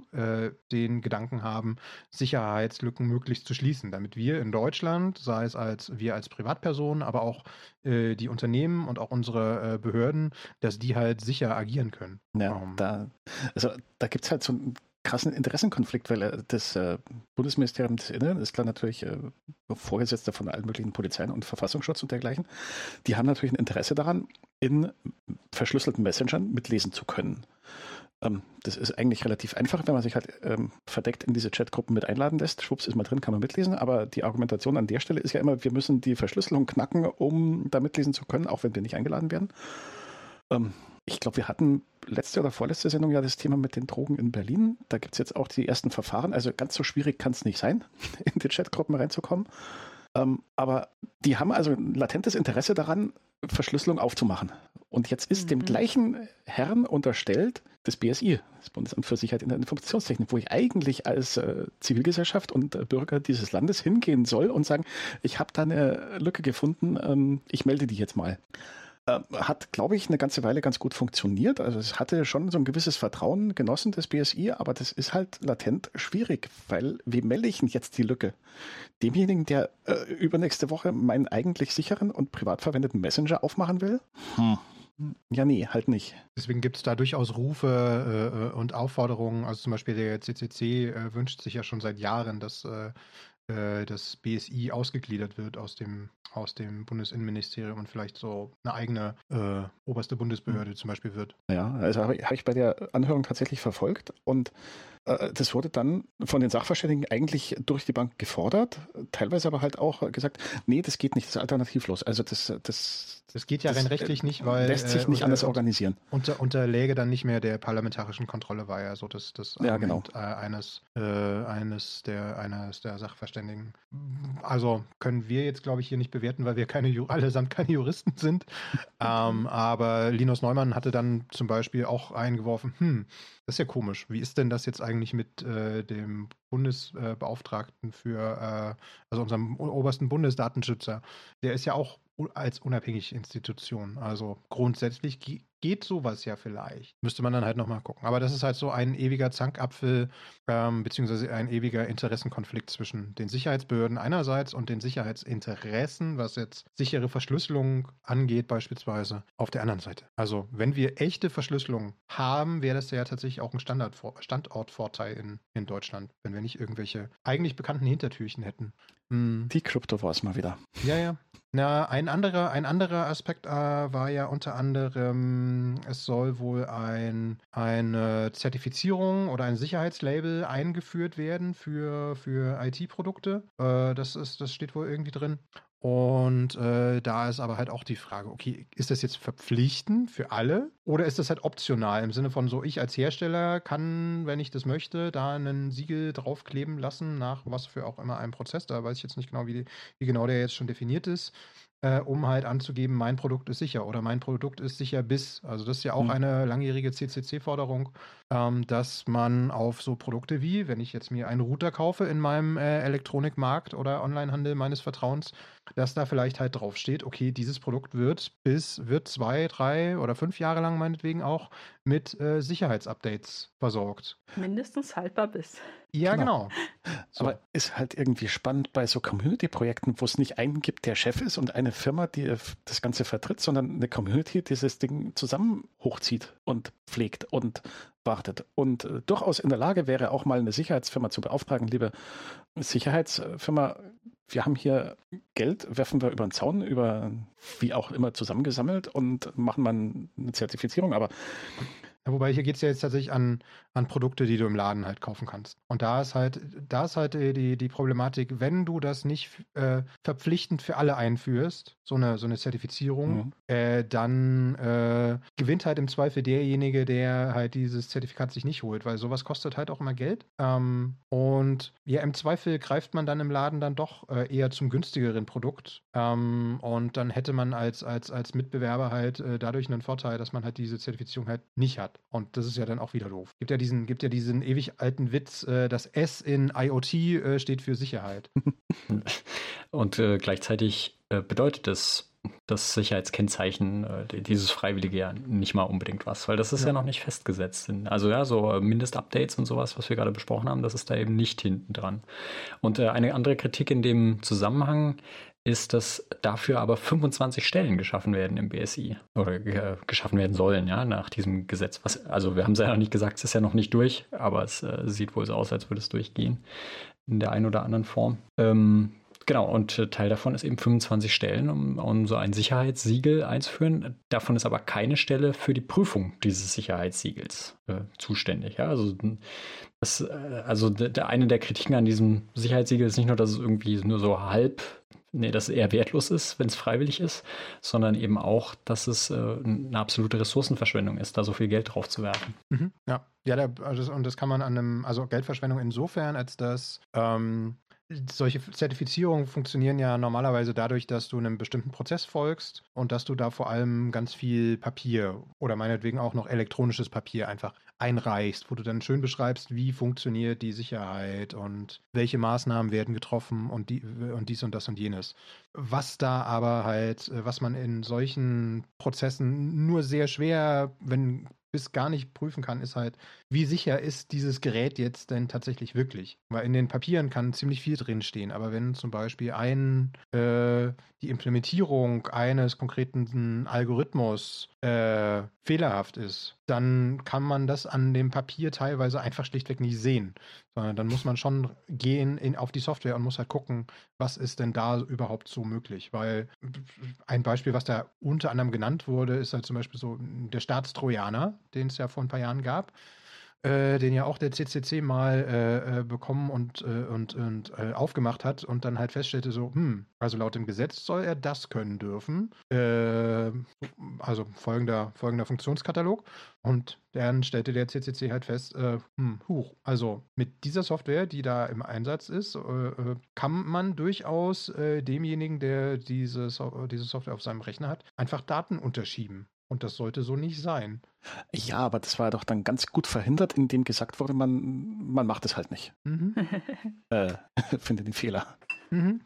den Gedanken haben, Sicherheitslücken möglichst zu schließen, damit wir in Deutschland, sei es als wir als Privatpersonen, aber auch äh, die Unternehmen und auch unsere äh, Behörden, dass die halt sicher agieren können.
Ja, um, ähm. da, also da gibt es halt so einen krassen Interessenkonflikt, weil äh, das äh, Bundesministerium des Inneren ist klar natürlich äh, Vorgesetzter von allen möglichen Polizeien und Verfassungsschutz und dergleichen. Die haben natürlich ein Interesse daran, in verschlüsselten Messengern mitlesen zu können. Ähm, das ist eigentlich relativ einfach, wenn man sich halt ähm, verdeckt in diese Chatgruppen mit einladen lässt. Schwupps ist mal drin, kann man mitlesen. Aber die Argumentation an der Stelle ist ja immer, wir müssen die Verschlüsselung knacken, um da mitlesen zu können, auch wenn wir nicht eingeladen werden. Ähm, ich glaube, wir hatten letzte oder vorletzte Sendung ja das Thema mit den Drogen in Berlin. Da gibt es jetzt auch die ersten Verfahren. Also ganz so schwierig kann es nicht sein, in die Chatgruppen reinzukommen. Ähm, aber die haben also ein latentes Interesse daran, Verschlüsselung aufzumachen. Und jetzt ist mhm. dem gleichen Herrn unterstellt das BSI, das Bundesamt für Sicherheit in der Informationstechnik, wo ich eigentlich als äh, Zivilgesellschaft und äh, Bürger dieses Landes hingehen soll und sagen, ich habe da eine Lücke gefunden, ähm, ich melde die jetzt mal. Äh, hat, glaube ich, eine ganze Weile ganz gut funktioniert. Also es hatte schon so ein gewisses Vertrauen genossen, das BSI, aber das ist halt latent schwierig, weil wie melde ich denn jetzt die Lücke? Demjenigen, der äh, übernächste Woche meinen eigentlich sicheren und privat verwendeten Messenger aufmachen will? Hm. Ja, nee, halt nicht.
Deswegen gibt es da durchaus Rufe äh, äh, und Aufforderungen. Also zum Beispiel der CCC äh, wünscht sich ja schon seit Jahren, dass äh, äh das BSI ausgegliedert wird aus dem aus dem Bundesinnenministerium und vielleicht so eine eigene äh, oberste Bundesbehörde mhm. zum Beispiel wird.
Ja, also habe hab ich bei der Anhörung tatsächlich verfolgt und das wurde dann von den Sachverständigen eigentlich durch die Bank gefordert, teilweise aber halt auch gesagt, nee, das geht nicht, das ist alternativlos. Also das, das,
das geht ja rein rechtlich nicht, weil
lässt sich äh, nicht äh, anders organisieren.
Unter, unterläge dann nicht mehr der parlamentarischen Kontrolle, war ja so das, das
ja, genau.
äh, eines, äh, eines, der, eines der Sachverständigen. Also können wir jetzt, glaube ich, hier nicht bewerten, weil wir keine allesamt keine Juristen sind. ähm, aber Linus Neumann hatte dann zum Beispiel auch eingeworfen, hm, das ist ja komisch. Wie ist denn das jetzt eigentlich mit äh, dem Bundesbeauftragten für, äh, also unserem obersten Bundesdatenschützer? Der ist ja auch als unabhängige Institution. Also grundsätzlich geht sowas ja vielleicht. Müsste man dann halt nochmal gucken. Aber das ist halt so ein ewiger Zankapfel, ähm, beziehungsweise ein ewiger Interessenkonflikt zwischen den Sicherheitsbehörden einerseits und den Sicherheitsinteressen, was jetzt sichere Verschlüsselung angeht, beispielsweise auf der anderen Seite. Also, wenn wir echte Verschlüsselung haben, wäre das ja tatsächlich auch ein Standard Standortvorteil in, in Deutschland, wenn wir nicht irgendwelche eigentlich bekannten Hintertürchen hätten.
Hm. Die Krypto war es mal wieder.
Ja, ja. Na, ein anderer, ein anderer Aspekt äh, war ja unter anderem, es soll wohl ein, eine Zertifizierung oder ein Sicherheitslabel eingeführt werden für, für IT-Produkte. Äh, das, das steht wohl irgendwie drin. Und äh, da ist aber halt auch die Frage, okay, ist das jetzt verpflichtend für alle oder ist das halt optional im Sinne von so, ich als Hersteller kann, wenn ich das möchte, da einen Siegel draufkleben lassen nach was für auch immer einem Prozess, da weiß ich jetzt nicht genau, wie, wie genau der jetzt schon definiert ist äh, um halt anzugeben, mein Produkt ist sicher oder mein Produkt ist sicher bis. Also das ist ja auch mhm. eine langjährige CCC-Forderung, ähm, dass man auf so Produkte wie, wenn ich jetzt mir einen Router kaufe in meinem äh, Elektronikmarkt oder Onlinehandel meines Vertrauens, dass da vielleicht halt draufsteht, okay, dieses Produkt wird bis, wird zwei, drei oder fünf Jahre lang meinetwegen auch mit äh, Sicherheitsupdates versorgt.
Mindestens haltbar bis.
Ja, genau.
genau. So. Aber ist halt irgendwie spannend bei so Community-Projekten, wo es nicht einen gibt, der Chef ist und eine Firma, die äh, das Ganze vertritt, sondern eine Community, die dieses Ding zusammen hochzieht und pflegt und wartet und äh, durchaus in der Lage wäre, auch mal eine Sicherheitsfirma zu beauftragen, liebe Sicherheitsfirma, wir haben hier Geld, werfen wir über den Zaun, über wie auch immer zusammengesammelt und machen mal eine Zertifizierung, aber
ja, wobei hier geht es ja jetzt tatsächlich an, an Produkte, die du im Laden halt kaufen kannst. Und da ist halt, da ist halt die, die Problematik, wenn du das nicht äh, verpflichtend für alle einführst, so eine, so eine Zertifizierung, mhm. äh, dann äh, gewinnt halt im Zweifel derjenige, der halt dieses Zertifikat sich nicht holt, weil sowas kostet halt auch immer Geld. Ähm, und ja, im Zweifel greift man dann im Laden dann doch äh, eher zum günstigeren Produkt. Ähm, und dann hätte man als, als, als Mitbewerber halt äh, dadurch einen Vorteil, dass man halt diese Zertifizierung halt nicht hat. Und das ist ja dann auch wieder doof. Gibt ja diesen, gibt ja diesen ewig alten Witz, äh, das S in IoT äh, steht für Sicherheit.
Und äh, gleichzeitig äh, bedeutet es das Sicherheitskennzeichen, äh, dieses Freiwillige ja nicht mal unbedingt was, weil das ist ja, ja noch nicht festgesetzt. Also ja, so äh, Mindestupdates und sowas, was wir gerade besprochen haben, das ist da eben nicht hinten dran. Und eine andere Kritik in dem Zusammenhang ist, dass dafür aber 25 Stellen geschaffen werden im BSI oder äh, geschaffen werden sollen, ja, nach diesem Gesetz. Was, also wir haben es ja noch nicht gesagt, es ist ja noch nicht durch, aber es äh, sieht wohl so aus, als würde es durchgehen in der einen oder anderen Form. Ähm, genau, und äh, Teil davon ist eben 25 Stellen, um, um so ein Sicherheitssiegel einzuführen. Davon ist aber keine Stelle für die Prüfung dieses Sicherheitssiegels äh, zuständig. Ja? Also, das, äh, also der, eine der Kritiken an diesem Sicherheitssiegel ist nicht nur, dass es irgendwie nur so halb nee, dass es eher wertlos ist, wenn es freiwillig ist, sondern eben auch, dass es äh, eine absolute Ressourcenverschwendung ist, da so viel Geld drauf zu werfen.
Mhm, ja, ja, der, also, und das kann man an einem, also Geldverschwendung insofern, als dass ähm, solche Zertifizierungen funktionieren ja normalerweise dadurch, dass du einem bestimmten Prozess folgst und dass du da vor allem ganz viel Papier oder meinetwegen auch noch elektronisches Papier einfach einreichst, wo du dann schön beschreibst, wie funktioniert die Sicherheit und welche Maßnahmen werden getroffen und, die, und dies und das und jenes. Was da aber halt, was man in solchen Prozessen nur sehr schwer, wenn bis gar nicht prüfen kann, ist halt, wie sicher ist dieses Gerät jetzt denn tatsächlich wirklich? Weil in den Papieren kann ziemlich viel drinstehen, aber wenn zum Beispiel ein, äh, die Implementierung eines konkreten Algorithmus äh, fehlerhaft ist, dann kann man das an dem Papier teilweise einfach schlichtweg nicht sehen. Sondern dann muss man schon gehen in, auf die Software und muss halt gucken, was ist denn da überhaupt so möglich. Weil ein Beispiel, was da unter anderem genannt wurde, ist halt zum Beispiel so der Staatstrojaner, den es ja vor ein paar Jahren gab äh, den ja auch der CCC mal äh, äh, bekommen und, äh, und, und äh, aufgemacht hat und dann halt feststellte so, hm, also laut dem Gesetz soll er das können dürfen. Also folgender, folgender Funktionskatalog. Und dann stellte der CCC halt fest, hm, huch, also mit dieser Software, die da im Einsatz ist, kann man durchaus demjenigen, der diese, so diese Software auf seinem Rechner hat, einfach Daten unterschieben. Und das sollte so nicht sein.
Ja, aber das war doch dann ganz gut verhindert, indem gesagt wurde, man, man macht es halt nicht. Mhm. äh, finde den Fehler. Mhm.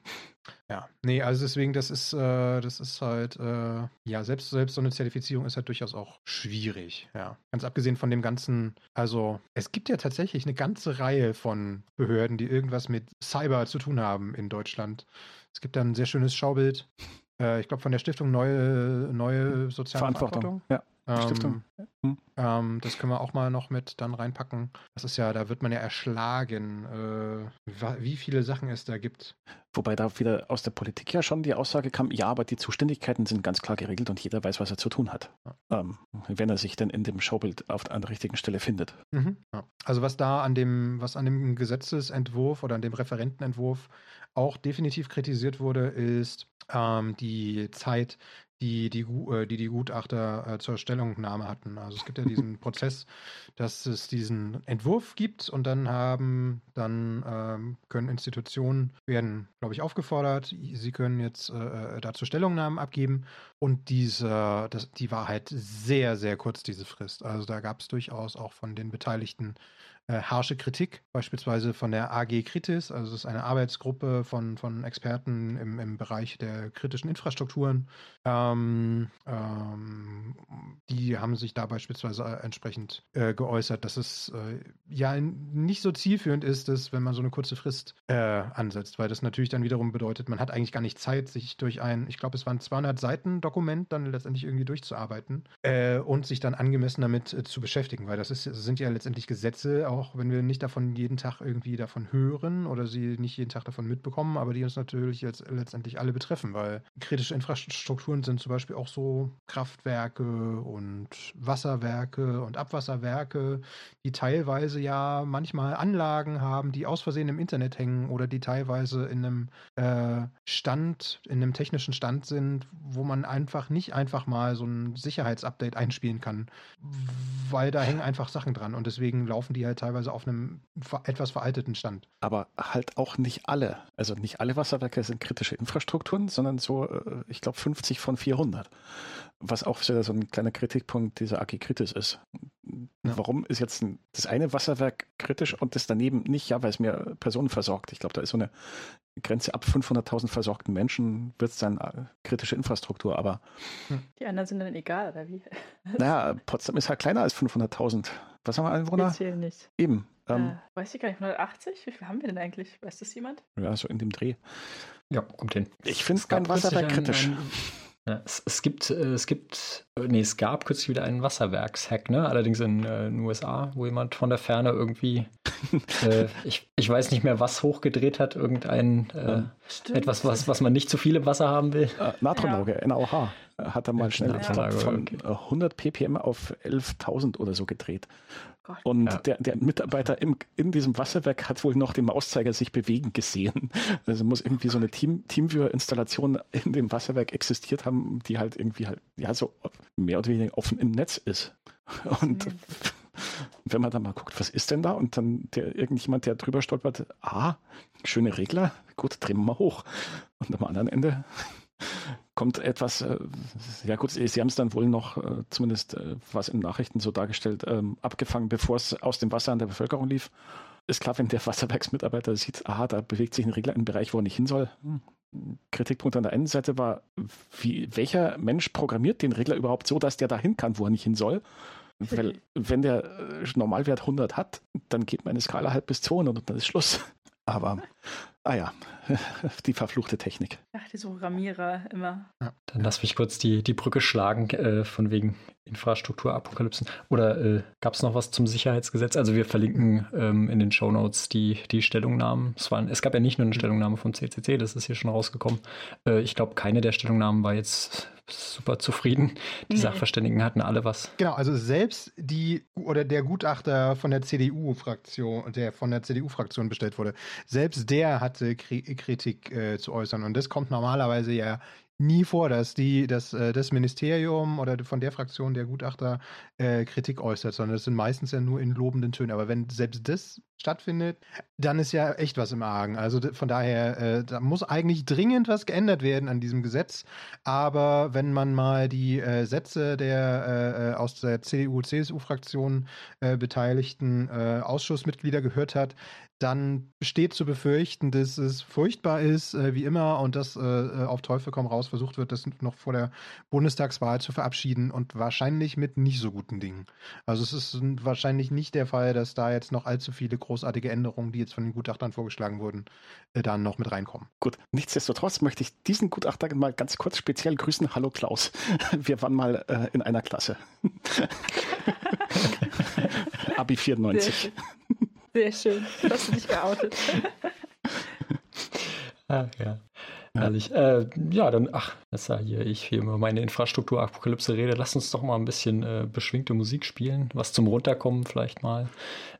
Ja, nee, also deswegen, das ist, äh, das ist halt, äh, ja, selbst, selbst so eine Zertifizierung ist halt durchaus auch schwierig, ja. Ganz abgesehen von dem ganzen, also es gibt ja tatsächlich eine ganze Reihe von Behörden, die irgendwas mit Cyber zu tun haben in Deutschland. Es gibt da ein sehr schönes Schaubild äh, ich glaube, von der Stiftung Neue, neue Soziale Verantwortung. Verantwortung. Ja. Ähm,
Stiftung. Hm.
ähm, das können wir auch mal noch mit dann reinpacken. Das ist ja, da wird man ja erschlagen, äh, wie viele Sachen es da gibt.
Wobei da wieder aus der Politik ja schon die Aussage kam, ja, aber die Zuständigkeiten sind ganz klar geregelt und jeder weiß, was er zu tun hat. Ähm, wenn er sich denn in dem Showbild auf, an der richtigen Stelle findet.
Mhm. Ja. Also was da an dem, was an dem Gesetzesentwurf oder an dem Referentenentwurf auch definitiv kritisiert wurde, ist ähm, die Zeit, die die, äh, die, die Gutachter äh, zur Stellungnahme hatten. Also es gibt ja diesen Prozess, dass es diesen Entwurf gibt und dann haben, dann ähm, können Institutionen werden, glaube ich, aufgefordert, sie können jetzt äh, äh, dazu Stellungnahmen abgeben und diese, das, die war halt sehr, sehr kurz, diese Frist. Also da gab es durchaus auch von den Beteiligten äh, harsche Kritik, beispielsweise von der AG Kritis, also es ist eine Arbeitsgruppe von, von Experten im, im Bereich der kritischen Infrastrukturen. Ähm, ähm, die haben sich da beispielsweise äh, entsprechend äh, geäußert, dass es äh, ja nicht so zielführend ist, dass, wenn man so eine kurze Frist äh, ansetzt, weil das natürlich dann wiederum bedeutet, man hat eigentlich gar nicht Zeit, sich durch ein, ich glaube, es waren 200 Seiten Dokument dann letztendlich irgendwie durchzuarbeiten äh, und sich dann angemessen damit zu beschäftigen, weil das, ist, sind ja letztendlich Gesetze, auch wenn wir nicht davon jeden Tag irgendwie davon hören oder sie nicht jeden Tag davon mitbekommen, aber die uns natürlich jetzt letztendlich alle betreffen, weil kritische Infrastrukturen sind zum Beispiel auch so Kraftwerke und Wasserwerke und Abwasserwerke, die teilweise ja manchmal Anlagen haben, die aus Versehen im Internet hängen oder die teilweise in einem äh, Stand, in einem technischen Stand sind, wo man einfach nicht einfach mal so ein Sicherheitsupdate einspielen kann, weil da hängen einfach Sachen dran und deswegen laufen die halt teilweise auf einem etwas veralteten Stand.
Aber halt auch nicht alle. Also nicht alle Wasserwerke sind kritische Infrastrukturen, sondern so, äh, ich glaube, 50 von 400. Was auch wieder so ein kleiner Kritikpunkt dieser AG Kritis ist.
Ja.
Warum ist jetzt das eine Wasserwerk kritisch und das daneben nicht? Ja, weil es mehr Personen versorgt. Ich glaube, da ist so eine Grenze ab 500.000 versorgten Menschen wird es dann äh, kritische Infrastruktur. Aber
Die anderen sind dann egal, oder wie?
naja, Potsdam ist halt kleiner als 500.000. Was haben wir
Wir
Einwohner?
zählen nicht.
Eben. Ähm,
äh, weiß ich gar nicht, 180? Wie viel haben wir denn eigentlich? Weiß das jemand?
Ja, so in dem Dreh.
Ja, kommt hin.
Ich finde kein Wasserwerk
kürzlich
kritisch.
ein- ein- Ja, es, es gibt, äh, es gibt, äh, nee, es gab kürzlich wieder einen Wasserwerkshack, ne? Allerdings in äh, den USA, wo jemand von der Ferne irgendwie, äh, ich, ich weiß nicht mehr, was hochgedreht hat, irgendein äh, etwas, was, was man nicht zu viel im Wasser haben will.
Äh, Natronauge, NaOH, äh, hat er mal
Ja,
schnell glaub,
Natronauge,
von
okay.
äh, 100 ppm auf 11.000 oder so gedreht. Und
Ja.
der, der Mitarbeiter im, in diesem Wasserwerk hat wohl noch den Mauszeiger sich bewegen gesehen. Also muss irgendwie so eine Team, Teamviewer-Installation in dem Wasserwerk existiert haben, die halt irgendwie halt, ja, so mehr oder weniger offen im Netz ist. Und
Ja.
wenn man dann mal guckt, was ist denn da? Und dann der irgendjemand, der drüber stolpert, ah, schöne Regler, gut, drehen wir mal hoch. Und am anderen Ende kommt etwas, äh, ja gut, sie haben es dann wohl noch, äh, zumindest äh, was in Nachrichten so dargestellt, ähm, abgefangen, bevor es aus dem Wasser an der Bevölkerung lief. Ist klar, wenn der Wasserwerksmitarbeiter sieht, aha, da bewegt sich ein Regler in einen Bereich, wo er nicht hin soll. Hm. Kritikpunkt an der einen Seite war, wie, welcher Mensch programmiert den Regler überhaupt so, dass der da hin kann, wo er nicht hin soll? Weil, wenn der Normalwert 100 hat, dann geht meine Skala halt bis 200 und dann ist Schluss. Aber, ah ja, die verfluchte Technik.
Ach, diese Programmierer immer.
Dann lass mich kurz die, die Brücke schlagen, äh, von wegen Infrastrukturapokalypsen. Oder äh, gab es noch was zum Sicherheitsgesetz? Also wir verlinken ähm, in den Shownotes die, die Stellungnahmen. Es, waren, es gab ja nicht nur eine Stellungnahme vom CCC, das ist hier schon rausgekommen. Äh, ich glaube, keine der Stellungnahmen war jetzt super zufrieden. Die
Nee.
Sachverständigen hatten alle was.
Genau, also selbst die oder der Gutachter von der CDU-Fraktion, der von der CDU-Fraktion bestellt wurde, selbst der hatte Kri Kritik äh, zu äußern. Und das kommt normalerweise ja nie vor, dass die, dass äh, das Ministerium oder von der Fraktion der Gutachter äh, Kritik äußert, sondern das sind meistens ja nur in lobenden Tönen. Aber wenn selbst das stattfindet, dann ist ja echt was im Argen. Also von daher, äh, da muss eigentlich dringend was geändert werden an diesem Gesetz. Aber wenn man mal die äh, Sätze der äh, äh, aus der CDU-CSU-Fraktion äh, beteiligten äh, Ausschussmitglieder gehört hat, dann besteht zu befürchten, dass es furchtbar ist, äh, wie immer, und dass äh, äh, auf Teufel komm raus versucht wird, das noch vor der Bundestagswahl zu verabschieden und wahrscheinlich mit nicht so guten Dingen. Also es ist wahrscheinlich nicht der Fall, dass da jetzt noch allzu viele großartige Änderungen, die jetzt von den Gutachtern vorgeschlagen wurden, äh, dann noch mit reinkommen.
Gut, nichtsdestotrotz möchte ich diesen Gutachter mal ganz kurz speziell grüßen. Hallo Klaus, wir waren mal äh, in einer Klasse. Abi 94.
Sehr schön. Schön. Hast du dich geoutet.
Ach ja. Herrlich. Äh, ja, dann, ach, das ist ja hier, ich hier über meine Infrastrukturapokalypse rede. Lass uns doch mal ein bisschen äh, beschwingte Musik spielen. Was zum Runterkommen vielleicht mal.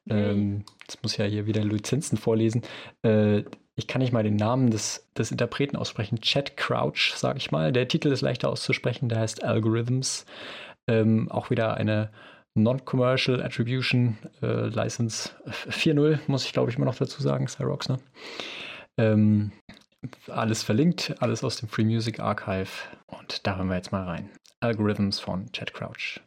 Ähm, jetzt muss ich ja hier wieder Lizenzen vorlesen. Äh, ich kann nicht mal den Namen des, des Interpreten aussprechen. Chad Crouch, sage ich mal. Der Titel ist leichter auszusprechen. Der heißt Algorithms. Ähm, auch wieder eine Non-Commercial Attribution äh, License 4.0, muss ich glaube ich immer noch dazu sagen, Cyrox, ne? Ähm, alles verlinkt, alles aus dem Free Music Archive. Und da hören wir jetzt mal rein. Algorithms von Chad Crouch.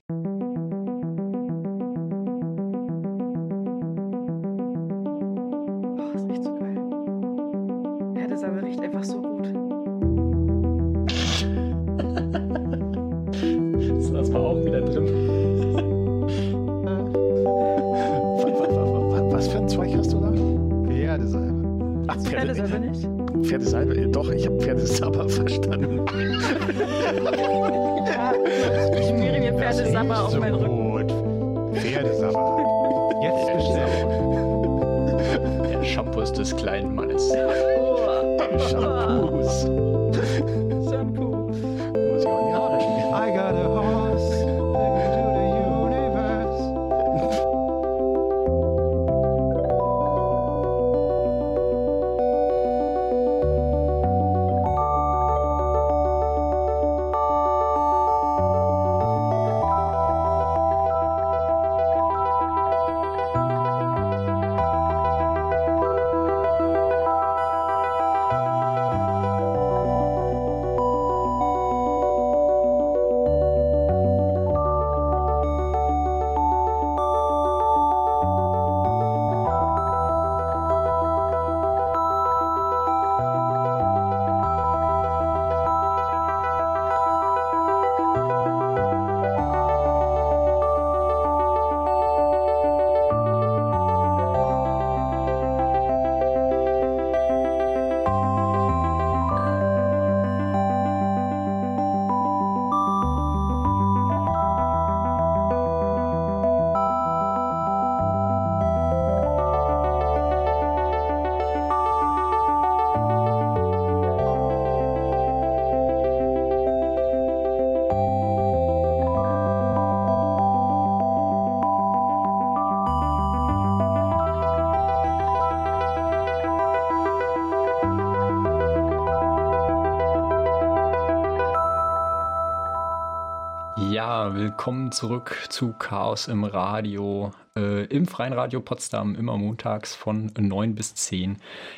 Willkommen zurück zu Chaos im Radio. Äh, Im Freien Radio Potsdam immer montags von 9 bis 10.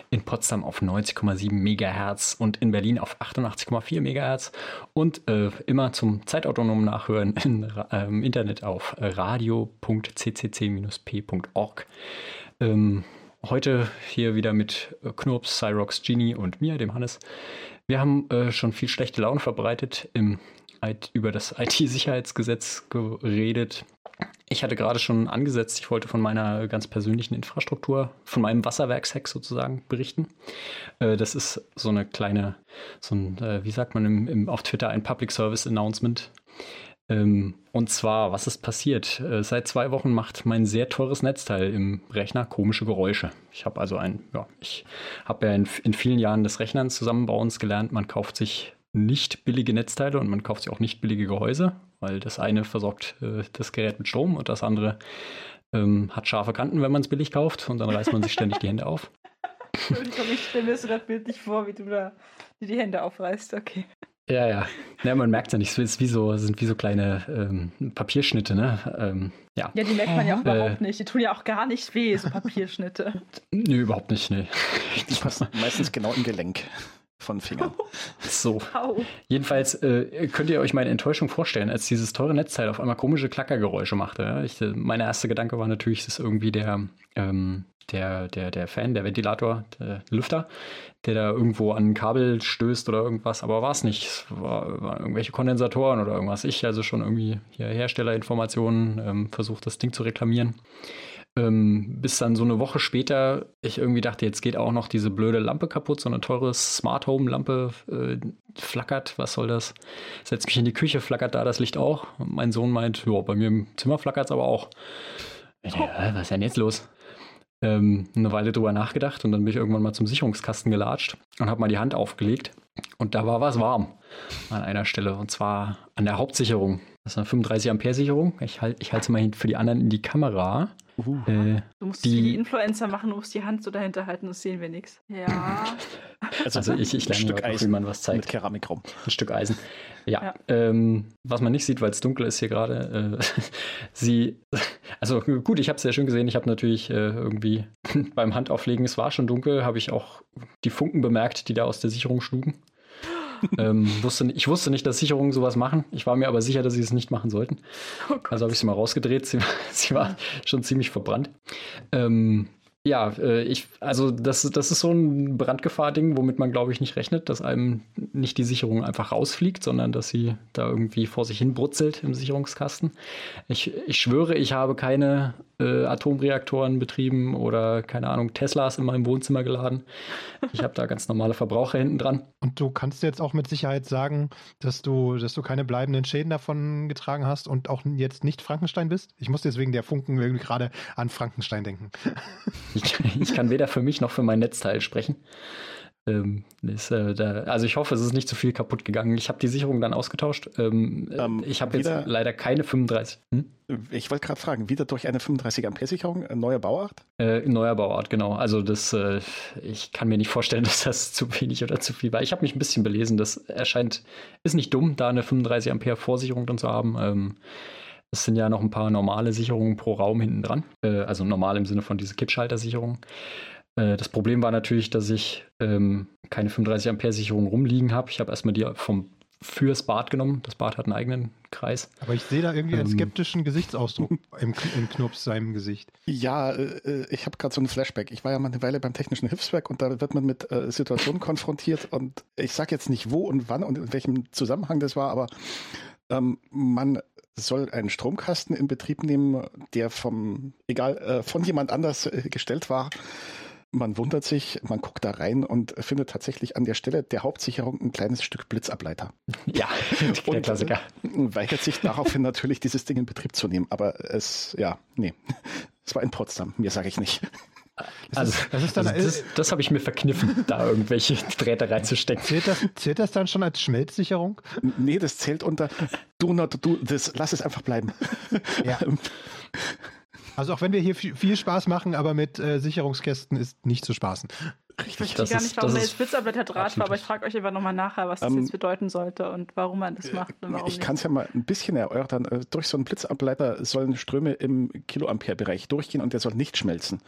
In Potsdam auf 90,7 Megahertz und in Berlin auf 88,4 Megahertz. Und äh, immer zum zeitautonomen Nachhören in, äh, im Internet auf radio.ccc-p.org. Ähm, heute hier wieder mit Knurps, Cyrox, Genie und mir, dem Hannes. Wir haben äh, schon viel schlechte Laune verbreitet im über das IT-Sicherheitsgesetz geredet. Ich hatte gerade schon angesetzt, ich wollte von meiner ganz persönlichen Infrastruktur, von meinem Wasserwerkshack sozusagen berichten. Äh, Das ist so eine kleine, so ein, äh, wie sagt man im, im, auf Twitter, ein Public Service Announcement. Ähm, Und zwar, was ist passiert? Äh, Seit zwei Wochen macht mein sehr teures Netzteil im Rechner komische Geräusche. Ich habe also ein, ja, ich habe ja in, in vielen Jahren des Rechnern zusammenbauens gelernt, man kauft sich nicht billige Netzteile und man kauft sich auch nicht billige Gehäuse, weil das eine versorgt äh, das Gerät mit Strom und das andere ähm, hat scharfe Kanten, wenn man es billig kauft und dann reißt man sich ständig die Hände auf.
Entschuldigung, ich stelle mir so das Bild nicht vor, wie du da dir die Hände aufreißt. Okay.
Ja, ja. Ja, man merkt ja nicht, es ist wie so, sind wie so kleine ähm, Papierschnitte, ne? Ähm, ja.
Ja, die merkt man ja auch
Äh.
überhaupt nicht. Die tun ja auch gar nicht weh, so Papierschnitte.
Nö, überhaupt nicht, nee.
Die passen meistens genau im Gelenk. Von Fingern.
So.
Au.
Jedenfalls äh, könnt ihr euch meine Enttäuschung vorstellen, als dieses teure Netzteil auf einmal komische Klackergeräusche machte. Ich, äh, mein erster Gedanke war natürlich, es ist irgendwie der, ähm, der, der, der Fan, der Ventilator, der Lüfter, der da irgendwo an ein Kabel stößt oder irgendwas, aber war es nicht. Es war, waren irgendwelche Kondensatoren oder irgendwas. Ich also schon irgendwie hier Herstellerinformationen ähm, versucht, das Ding zu reklamieren. Ähm, bis dann so eine Woche später ich irgendwie dachte, jetzt geht auch noch diese blöde Lampe kaputt, so eine teure Smart Home Lampe äh, flackert, was soll das? Setz mich in die Küche, flackert da das Licht auch. Und mein Sohn meint, ja, bei mir im Zimmer flackert es aber auch. Ich dachte, "Hä, was ist denn jetzt los? Ähm, eine Weile drüber nachgedacht und dann bin ich irgendwann mal zum Sicherungskasten gelatscht und habe mal die Hand aufgelegt und da war was warm an einer Stelle und zwar an der Hauptsicherung. Das ist eine 35 Ampere Sicherung. Ich halte ich halte sie mal hin- für die anderen in die Kamera.
Uh.
Äh,
Du musst
Die-
die, wie die Influencer machen, du musst die Hand so dahinter halten, das sehen wir nichts. Ja.
also ich, ich
ein
lerne
Stück
heute noch, wie
Eisen
man was zeigt.
mit Keramikraum.
Ein Stück Eisen. Ja.
Ja.
Ähm, was man nicht sieht, weil es dunkel ist hier gerade. Äh, sie, also gut, ich habe es sehr schön gesehen. Ich habe natürlich äh, irgendwie beim Handauflegen, es war schon dunkel, habe ich auch die Funken bemerkt, die da aus der Sicherung schlugen. Ähm, wusste, ich wusste nicht, dass Sicherungen sowas machen. Ich war mir aber sicher, dass sie es nicht machen sollten.
Oh.
Also habe ich sie mal rausgedreht. Sie, sie war schon ziemlich verbrannt. Ähm, ja, äh, ich, also das, das ist so ein Brandgefahr-Ding, womit man, glaube ich, nicht rechnet, dass einem nicht die Sicherung einfach rausfliegt, sondern dass sie da irgendwie vor sich hin brutzelt im Sicherungskasten. Ich, ich schwöre, ich habe keine äh, Atomreaktoren betrieben oder, keine Ahnung, Teslas in meinem Wohnzimmer geladen. Ich habe da ganz normale Verbraucher hinten dran.
Und du kannst jetzt auch mit Sicherheit sagen, dass du, dass du keine bleibenden Schäden davon getragen hast und auch jetzt nicht Frankenstein bist? Ich muss deswegen der Funken irgendwie gerade an Frankenstein denken.
Ich, ich kann weder für mich noch für mein Netzteil sprechen. Ähm, ist, äh, da, also ich hoffe, es ist nicht zu viel kaputt gegangen. Ich habe die Sicherung dann ausgetauscht. Ähm, äh,
Ähm,
ich habe jetzt leider keine 35. Hm?
Ich wollte gerade fragen, wieder durch eine 35 Ampere Sicherung, neue Bauart?
Äh, neuer Bauart, genau. Also das, äh, ich kann mir nicht vorstellen, dass das zu wenig oder zu viel war. Ich habe mich ein bisschen belesen. Das erscheint, ist nicht dumm, da eine 35 Ampere Vorsicherung drin zu haben. Es sind ja noch ein paar normale Sicherungen pro Raum hinten dran. Äh, also normal im Sinne von diese Kippschalter-Sicherung. Äh, das Problem war natürlich, dass ich ähm, keine 35 Ampere Sicherung rumliegen habe. Ich habe erstmal die vom fürs Bad genommen. Das Bad hat einen eigenen Kreis.
Aber ich sehe da irgendwie einen
Ähm.
skeptischen Gesichtsausdruck im, im Knups seinem Gesicht.
Ja, äh, äh, ich habe gerade so einen Flashback. Ich war ja mal eine Weile beim Technischen Hilfswerk und da wird man mit äh, Situationen konfrontiert und ich sage jetzt nicht wo und wann und in welchem Zusammenhang das war, aber ähm, man soll einen Stromkasten in Betrieb nehmen, der vom, egal, äh, von jemand anders äh, gestellt war. Man wundert sich, man guckt da rein und findet tatsächlich an der Stelle der Hauptsicherung ein kleines Stück Blitzableiter.
Ja, der
Und,
Klassiker.
äh, weigert sich daraufhin natürlich, dieses Ding in Betrieb zu nehmen. Aber es, ja, nee. Es war in Potsdam, mir sage ich nicht.
Also,
das ist dann-
also das, das habe ich mir verkniffen, da irgendwelche Drähte reinzustecken.
Zählt das, zählt das dann schon als Schmelzsicherung?
Nee, das zählt unter Do not do this. Lass es einfach bleiben.
Ja. Also auch wenn wir hier viel, Spaß machen, aber mit äh, Sicherungskästen ist nicht zu spaßen.
Ich verstehe
Das
gar
ist-
nicht, warum
das
jetzt Blitzableiter Draht war, aber ich frage euch einfach nochmal nachher, was das
Ähm,
jetzt bedeuten sollte und warum man das macht und warum
Ich kann es ja mal ein bisschen erörtern. Äh, Durch so einen Blitzableiter sollen Ströme im Kiloampere-Bereich durchgehen und der soll nicht schmelzen.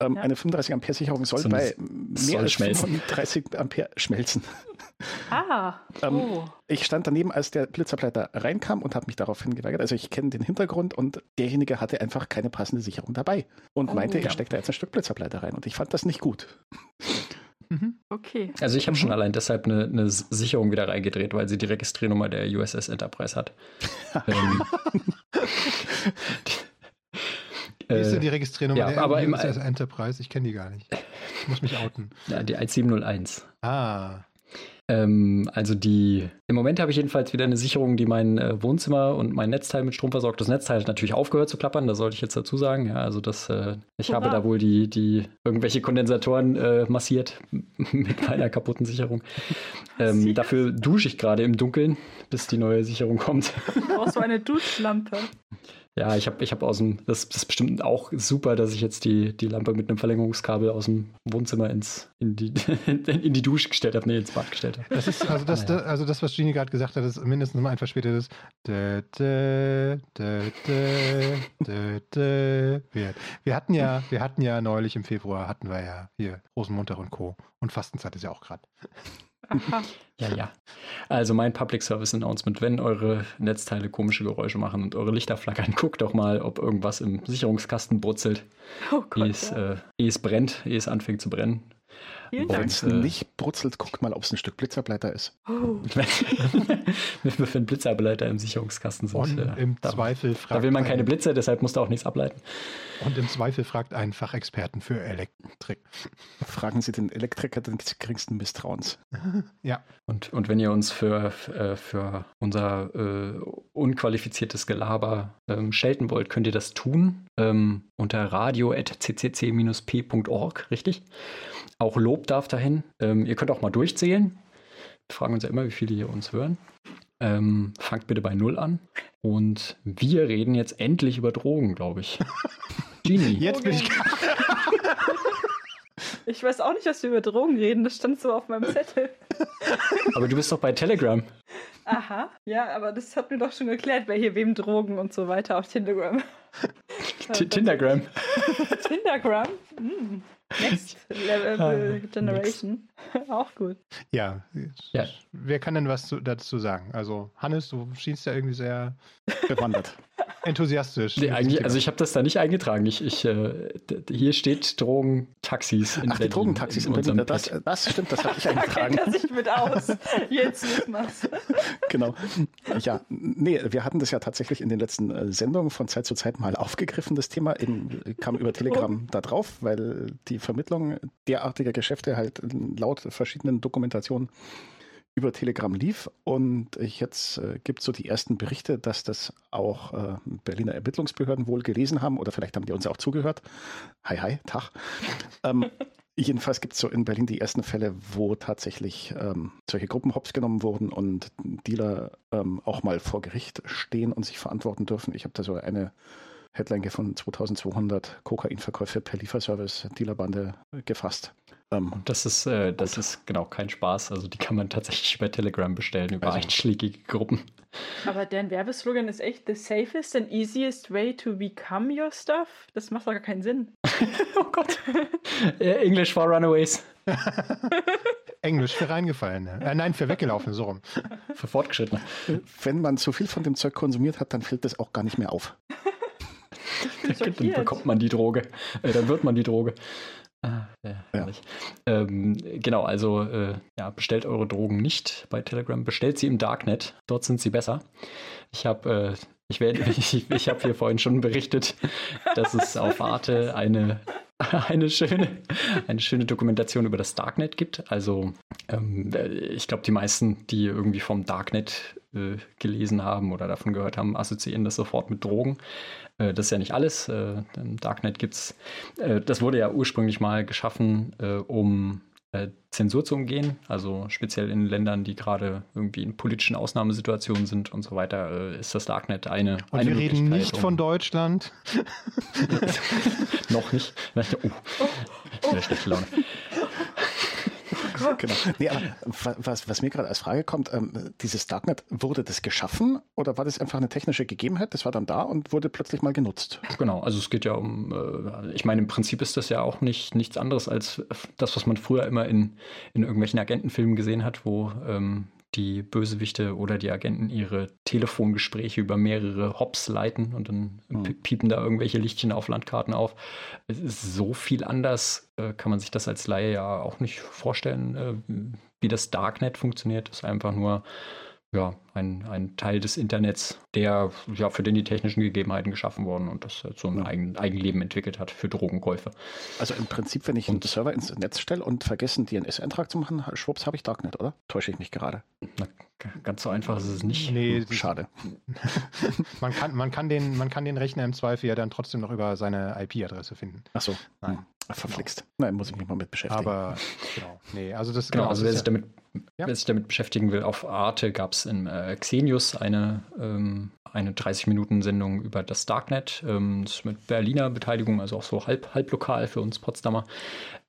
Ähm,
Ja.
Eine 35 Ampere Sicherung soll
So,
bei mehr
soll
als
schmelzen.
35 Ampere schmelzen.
Ah,
Ähm,
oh.
Ich stand daneben, als der Blitzableiter reinkam und habe mich daraufhin geweigert. Also ich kenne den Hintergrund und derjenige hatte einfach keine passende Sicherung dabei und
Oh.
meinte, er
Ja.
steckt da jetzt ein Stück Blitzableiter rein. Und ich fand das nicht gut.
Okay.
Also ich habe schon allein deshalb eine, eine Sicherung wieder reingedreht, weil sie die Registriernummer der USS Enterprise hat. ähm,
Wie ist denn
äh,
die Registriernummer
ja, aber im-
USS Enterprise? Ich kenne die gar nicht. Ich muss mich outen.
ja, die 1701.
Ah,
Ähm, also die, im Moment habe ich jedenfalls wieder eine Sicherung, die mein äh, Wohnzimmer und mein Netzteil mit Strom versorgt. Das Netzteil hat natürlich aufgehört zu klappern, das sollte ich jetzt dazu sagen. Ja, also das, äh, ich habe
Hurra.
da wohl die, die irgendwelche Kondensatoren äh, massiert mit meiner kaputten Sicherung. Ähm, dafür dusche ich gerade im Dunkeln, bis die neue Sicherung kommt.
Du brauchst so eine Duschlampe.
Ja, ich habe ich hab aus dem, das, das ist bestimmt auch super, dass ich jetzt die, die Lampe mit einem Verlängerungskabel aus dem Wohnzimmer ins, in, die, in die Dusche gestellt habe, nee, ins Bad gestellt habe.
das ist also das,
Ah, ja.
also das, was Genie gerade gesagt hat, ist mindestens mal ein verspätetes. Wir, wir hatten ja, wir hatten ja neulich im Februar hatten wir ja hier Rosenmontag und Co. Und Fastenzeit ist ja auch gerade.
Aha.
Ja, ja. Also mein Public Service Announcement, wenn eure Netzteile komische Geräusche machen und eure Lichter flackern, guckt doch mal, ob irgendwas im Sicherungskasten brutzelt,
Oh
ehe
Gott.
es,
ja.
äh, ehe es brennt, ehe es anfängt zu brennen.
Vielen
Und,
Wenn es
äh,
nicht brutzelt, guckt mal, ob es ein Stück Blitzableiter ist.
Oh.
Wenn wir für einen Blitzableiter im Sicherungskasten sind.
Und
äh,
im
da,
Zweifel
da
fragt
will man keine
ein-
Blitze, deshalb musst du auch nichts ableiten.
Und im Zweifel fragt einen Fachexperten für Elektrik.
Fragen Sie den Elektriker des geringsten Misstrauens.
Ja.
Und, und wenn ihr uns für, äh, für unser äh, unqualifiziertes Gelaber ähm, schelten wollt, könnt ihr das tun ähm, unter radio.ccc-p.org, richtig? Auch Lob darf dahin. Ähm, ihr könnt auch mal durchzählen. Wir fragen uns ja immer, wie viele hier uns hören. Ähm, fangt bitte bei Null an. Und wir reden jetzt endlich über Drogen, glaube ich. Genie.
Jetzt bin ich.
Ich weiß auch nicht, was wir über Drogen reden. Das stand so auf meinem Zettel.
Aber du bist doch bei Telegram.
Aha. Ja, aber das hat mir doch schon erklärt, wer hier wem Drogen und so weiter auf Tindergram.
T Tindergram.
Tindergram? Hm. Next Level
Ah,
Generation. Auch gut.
Ja.
Ja.
Wer kann denn was zu, dazu sagen? Also, Hannes, du schienst ja irgendwie sehr
Bewandert.
enthusiastisch.
Nee, eigentlich, also ich habe das da nicht eingetragen. Ich, ich, äh, hier steht Drogentaxis in
Ach, die
Berlin.
Drogentaxis in
unserem
Berlin. Das, das stimmt, das habe ich
Da
eingetragen.
kennt er sich mit aus. Jetzt wissen wir's.
genau. Ja, nee, wir hatten das ja tatsächlich in den letzten äh, Sendungen von Zeit zu Zeit mal aufgegriffen, das Thema. Eben, kam über Telegram da drauf, weil die Vermittlung derartiger Geschäfte halt laut verschiedenen Dokumentationen über Telegram lief. Und jetzt äh, gibt es so die ersten Berichte, dass das auch äh, Berliner Ermittlungsbehörden wohl gelesen haben oder vielleicht haben die uns auch zugehört. Hi, hi, Tag. Ähm, Jedenfalls gibt es so in Berlin die ersten Fälle, wo tatsächlich ähm, solche Gruppen hops genommen wurden und Dealer ähm, auch mal vor Gericht stehen und sich verantworten dürfen. Ich habe da so eine Headline gefunden, 2200 Kokainverkäufe per Lieferservice Dealerbande gefasst. Ähm,
Das ist, äh, das ist genau kein Spaß. Also die kann man tatsächlich über Telegram bestellen, über
Also-
einschlägige Gruppen.
Aber deren Werbeslogan ist echt the safest and easiest way to become your stuff. Das macht doch gar keinen Sinn.
oh Gott. Äh, English for Runaways.
Englisch für Reingefallene. Äh, nein, für Weggelaufene, so rum.
Für Fortgeschrittene.
wenn man zu viel von dem Zeug konsumiert hat, dann fällt das auch gar nicht mehr auf.
Dann bekommt man die Droge. Äh, dann wird man die Droge. Ah, ja,
Ja.
herrlich. Ähm, genau, also äh, ja, bestellt eure Drogen nicht bei Telegram, bestellt sie im Darknet. Dort sind sie besser. Ich habe äh, ich werde, ich, ich habe hier vorhin schon berichtet, dass es auf Arte eine, eine, schöne, eine schöne Dokumentation über das Darknet gibt. Also ähm, ich glaube, die meisten, die irgendwie vom Darknet äh, gelesen haben oder davon gehört haben, assoziieren das sofort mit Drogen. Äh, das ist ja nicht alles. Äh, Im Darknet gibt es, äh, das wurde ja ursprünglich mal geschaffen, äh, um äh, Zensur zu umgehen, also speziell in Ländern, die gerade irgendwie in politischen Ausnahmesituationen sind und so weiter, äh, ist das Darknet eine.
Und
eine
wir reden nicht
um-
von Deutschland.
Noch nicht. Oh, schlechte Laune.
Genau. Nee, aber wa- was, was mir gerade als Frage kommt, ähm, dieses Darknet, wurde das geschaffen oder war das einfach eine technische Gegebenheit? Das war dann da und wurde plötzlich mal genutzt.
Genau, also es geht ja um, äh, ich meine, im Prinzip ist das ja auch nicht nichts anderes als das, was man früher immer in, in irgendwelchen Agentenfilmen gesehen hat, wo ähm, die Bösewichte oder die Agenten ihre Telefongespräche über mehrere Hops leiten und dann pi- piepen da irgendwelche Lichtchen auf Landkarten auf. Es ist so viel anders, äh, kann man sich das als Laie ja auch nicht vorstellen, äh, wie das Darknet funktioniert. Das ist einfach nur ja, ein, ein Teil des Internets, der ja für den die technischen Gegebenheiten geschaffen wurden und das halt so ein
Ja.
eigen, Eigenleben entwickelt hat für Drogenkäufe.
Also im Prinzip, wenn ich einen
Und-
Server ins Netz stelle und vergessen, DNS-Eintrag zu machen, schwupps, habe ich Darknet, oder? Täusche ich mich gerade?
Na, ganz so einfach ist es nicht.
Nee,
Hm, Schade.
man kann, man, kann den, man kann den Rechner im Zweifel ja dann trotzdem noch über seine IP-Adresse finden.
Ach so.
Nein.
Hm, Verflixt. Nein, muss ich mich mal mit beschäftigen.
Aber genau, nee, also das
Genau, also wer sich,
ist ja-
damit,
Ja.
wer sich damit beschäftigen will, auf Arte gab es in äh, Xenius eine, ähm, eine 30-Minuten-Sendung über das Darknet. Ähm, das mit Berliner Beteiligung, also auch so halb, halblokal für uns Potsdamer.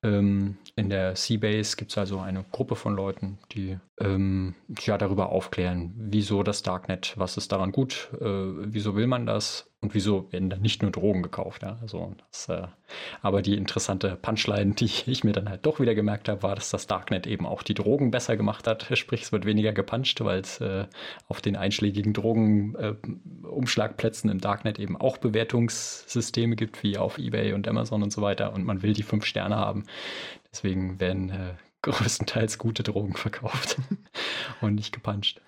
Ähm, in der Seabase gibt es also eine Gruppe von Leuten, die ähm, ja, darüber aufklären, wieso das Darknet, was ist daran gut, äh, wieso will man das Und wieso werden da nicht nur Drogen gekauft? Ja? Also das, äh, aber die interessante Punchline, die ich mir dann halt doch wieder gemerkt habe, war, dass das Darknet eben auch die Drogen besser gemacht hat. Sprich, es wird weniger gepuncht, weil es äh, auf den einschlägigen Drogenumschlagplätzen äh, im Darknet eben auch Bewertungssysteme gibt, wie auf eBay und Amazon und so weiter. Und man will die fünf Sterne haben. Deswegen werden äh, größtenteils gute Drogen verkauft und nicht gepuncht.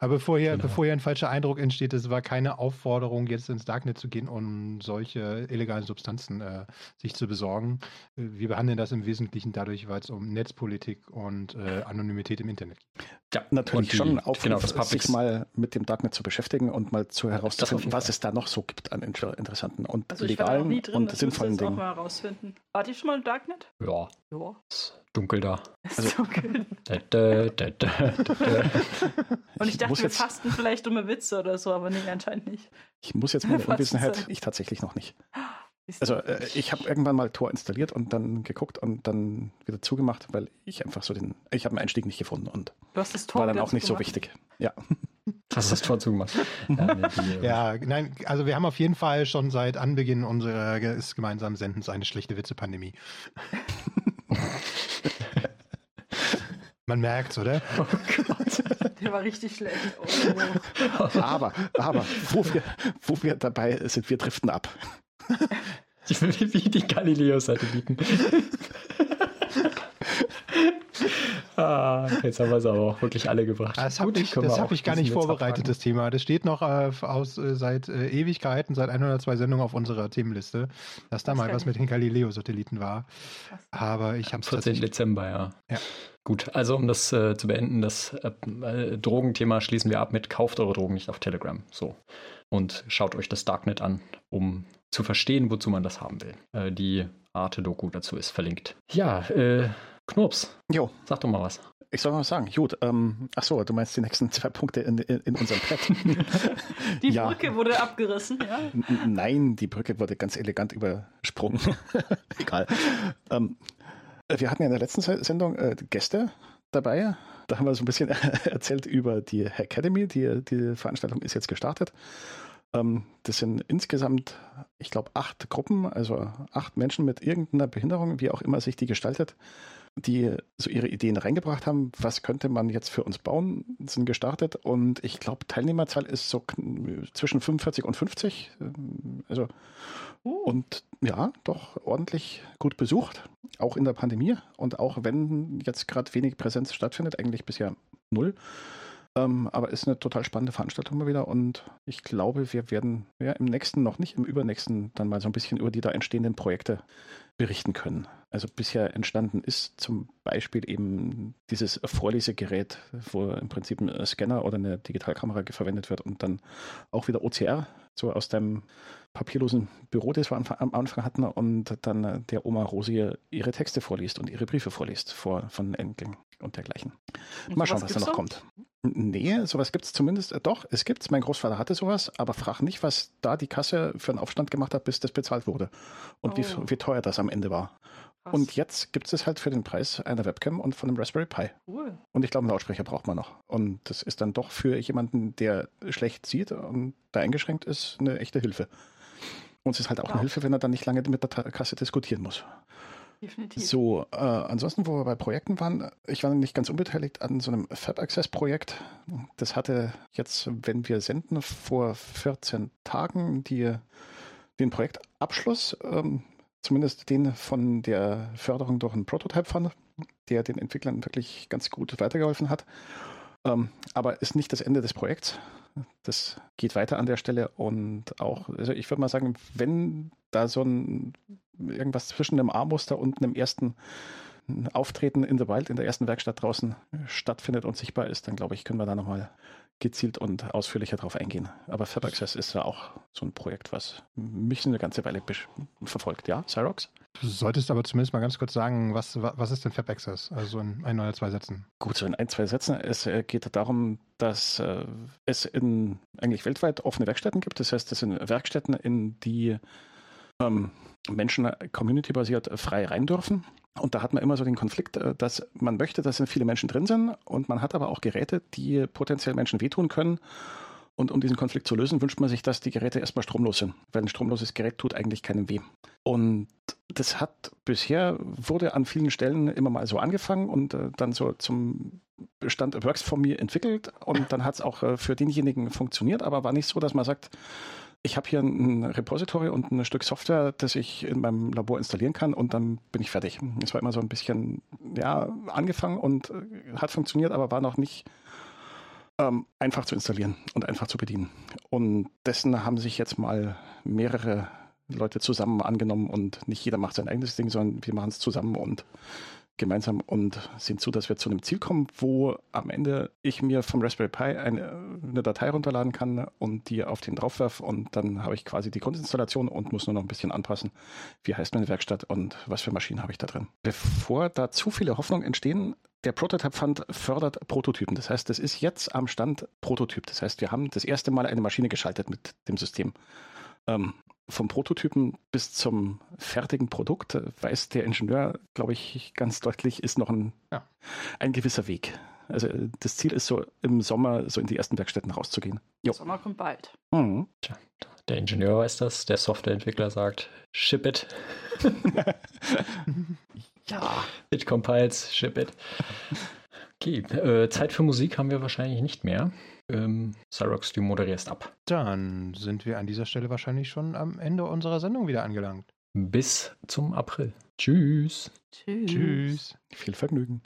Aber bevor hier, genau. bevor hier ein falscher Eindruck entsteht, es war keine Aufforderung, jetzt ins Darknet zu gehen, um solche illegalen Substanzen äh, sich zu besorgen. Wir behandeln das im Wesentlichen dadurch, weil es um Netzpolitik und äh, Anonymität im Internet geht.
Ja, natürlich die, schon auf genau, sich mal mit dem Darknet zu beschäftigen und mal zu herauszufinden, was es da noch so gibt an interessanten und also legalen drin, und sinnvollen Dingen. Auch
mal herausfinden. Wart ihr schon mal im Darknet?
Ja. Ja dunkel da.
Also, dunkel. Da, da, da, Und ich dachte, wir jetzt, fasten vielleicht dumme Witze oder so, aber nee, anscheinend nicht.
Ich muss jetzt meine Unwissenheit, ich tatsächlich noch nicht. Also äh, ich habe irgendwann mal Tor installiert und dann geguckt und dann wieder zugemacht, weil ich einfach so den, ich habe einen Einstieg nicht gefunden und
du hast das Tor
war dann auch nicht so wichtig. Ja.
Hast das Tor zugemacht?
ja, ja, nein, also wir haben auf jeden Fall schon seit Anbeginn unseres gemeinsamen Sendens eine schlechte Witze-Pandemie. Man merkt's, oder? Oh
Gott. Der war richtig schlecht.
Oh. Aber, aber, wo wir, wo wir dabei sind, wir driften ab.
Wie die Galileo-Satelliten. Ah, jetzt haben wir es aber auch wirklich alle gebracht.
Das habe ich, hab ich gar nicht vorbereitet, das Thema. Das steht noch äh, aus, äh, seit äh, Ewigkeiten, seit 102 Sendungen auf unserer Themenliste, dass da mal was mit den Galileo-Satelliten war. Aber ich habe es
14. Dezember, ja. Ja. Gut, also um das äh, zu beenden, das äh, äh, Drogenthema schließen wir ab mit kauft eure Drogen nicht auf Telegram. So. Und schaut euch das Darknet an, um zu verstehen, wozu man das haben will. Äh, die Arte-Doku dazu ist verlinkt. Ja, äh, Knops.
Jo.
Sag doch mal was.
Ich soll mal was sagen. Gut, ähm, ach so, du meinst die nächsten zwei Punkte in, in, in unserem Pad.
die ja. Brücke wurde abgerissen, ja?
Nein, die Brücke wurde ganz elegant übersprungen. Egal. Ähm, wir hatten ja in der letzten Sendung äh, Gäste dabei. Da haben wir so ein bisschen erzählt über die Academy. Die, die Veranstaltung ist jetzt gestartet. Ähm, das sind insgesamt, ich glaube, acht Gruppen, also acht Menschen mit irgendeiner Behinderung, wie auch immer sich die gestaltet, die so ihre Ideen reingebracht haben. Was könnte man jetzt für uns bauen? Sind gestartet und ich glaube, Teilnehmerzahl ist so zwischen 45 und 50. Also, uh. und ja, doch ordentlich gut besucht, auch in der Pandemie und auch wenn jetzt gerade wenig Präsenz stattfindet, eigentlich bisher null. Ähm, aber ist eine total spannende Veranstaltung mal wieder und ich glaube, wir werden ja, im nächsten, noch nicht im übernächsten, dann mal so ein bisschen über die da entstehenden Projekte berichten können. Also bisher entstanden ist zum Beispiel eben dieses Vorlesegerät, wo im Prinzip ein Scanner oder eine Digitalkamera verwendet wird und dann auch wieder OCR, so aus dem papierlosen Büro, das wir am Anfang hatten, und dann der Oma Rosi ihre Texte vorliest und ihre Briefe vorliest vor, von Enkeln und dergleichen. Und Mal schauen, was da noch so? kommt. Nee, sowas gibt es zumindest. Äh, doch, es gibt's. Mein Großvater hatte sowas, aber frag nicht, was da die Kasse für einen Aufstand gemacht hat, bis das bezahlt wurde. Und oh. wie, wie teuer das am Ende war. Krass. Und jetzt gibt es halt für den Preis einer Webcam und von einem Raspberry Pi. Cool. Und ich glaube, einen Lautsprecher braucht man noch. Und das ist dann doch für jemanden, der schlecht sieht und da eingeschränkt ist, eine echte Hilfe. Und es ist halt auch wow. eine Hilfe, wenn er dann nicht lange mit der Kasse diskutieren muss. Definitiv. So, äh, ansonsten, wo wir bei Projekten waren, ich war nicht ganz unbeteiligt an so einem Fab Access Projekt. Das hatte jetzt, wenn wir senden, vor 14 Tagen die, den Projektabschluss, ähm, zumindest den von der Förderung durch einen Prototype Fund, der den Entwicklern wirklich ganz gut weitergeholfen hat. Ähm, aber ist nicht das Ende des Projekts. Das geht weiter an der Stelle und auch, also ich würde mal sagen, wenn da so ein irgendwas zwischen einem A-Muster und einem ersten Auftreten in the Wild in der ersten Werkstatt draußen stattfindet und sichtbar ist, dann glaube ich, können wir da nochmal gezielt und ausführlicher drauf eingehen. Aber Fab Access ist ja auch so ein Projekt, was mich eine ganze Weile verfolgt. Ja, Cyrox?
Du solltest aber zumindest mal ganz kurz sagen, was, was ist denn Fab Access? Also in ein oder zwei Sätzen.
Gut, so in ein, zwei Sätzen. Es äh, geht darum, dass äh, es in eigentlich weltweit offene Werkstätten gibt. Das heißt, es sind Werkstätten, in die ähm, Menschen äh, community-basiert frei rein dürfen. Und da hat man immer so den Konflikt, äh, dass man möchte, dass viele Menschen drin sind und man hat aber auch Geräte, die potenziell Menschen wehtun können. Und um diesen Konflikt zu lösen, wünscht man sich, dass die Geräte erstmal stromlos sind, weil ein stromloses Gerät tut eigentlich keinem weh. Und das hat bisher, wurde an vielen Stellen immer mal so angefangen und äh, dann so zum Bestand Works for Me entwickelt und dann hat es auch äh, für denjenigen funktioniert, aber war nicht so, dass man sagt, ich habe hier ein Repository und ein Stück Software, das ich in meinem Labor installieren kann und dann bin ich fertig. Es war immer so ein bisschen, ja, angefangen und äh, hat funktioniert, aber war noch nicht ähm, einfach zu installieren und einfach zu bedienen. Und dessen haben sich jetzt mal mehrere Leute zusammen angenommen und nicht jeder macht sein eigenes Ding, sondern wir machen es zusammen und gemeinsam und sehen zu, dass wir zu einem Ziel kommen, wo am Ende ich mir vom Raspberry Pi eine, eine Datei runterladen kann und die auf den draufwerfe und dann habe ich quasi die Grundinstallation und muss nur noch ein bisschen anpassen. Wie heißt meine Werkstatt und was für Maschinen habe ich da drin? Bevor da zu viele Hoffnungen entstehen, der Prototype Fund fördert Prototypen. Das heißt, das ist jetzt am Stand Prototyp. Das heißt, wir haben das erste Mal eine Maschine geschaltet mit dem System. Ähm, vom Prototypen bis zum fertigen Produkt äh, weiß der Ingenieur, glaube ich, ganz deutlich, ist noch ein, ja. ein gewisser Weg. Also äh, das Ziel ist so im Sommer so in die ersten Werkstätten rauszugehen.
Der Sommer kommt bald.
Mhm. Tja, der Ingenieur weiß das, der Softwareentwickler sagt, ship it. ja. It compiles, ship it. Okay, äh, Zeit für Musik haben wir wahrscheinlich nicht mehr. Ähm, Cyrox, du moderierst ab.
Dann sind wir an dieser Stelle wahrscheinlich schon am Ende unserer Sendung wieder angelangt.
Bis zum April. Tschüss.
Tschüss.
Tschüss.
Viel Vergnügen.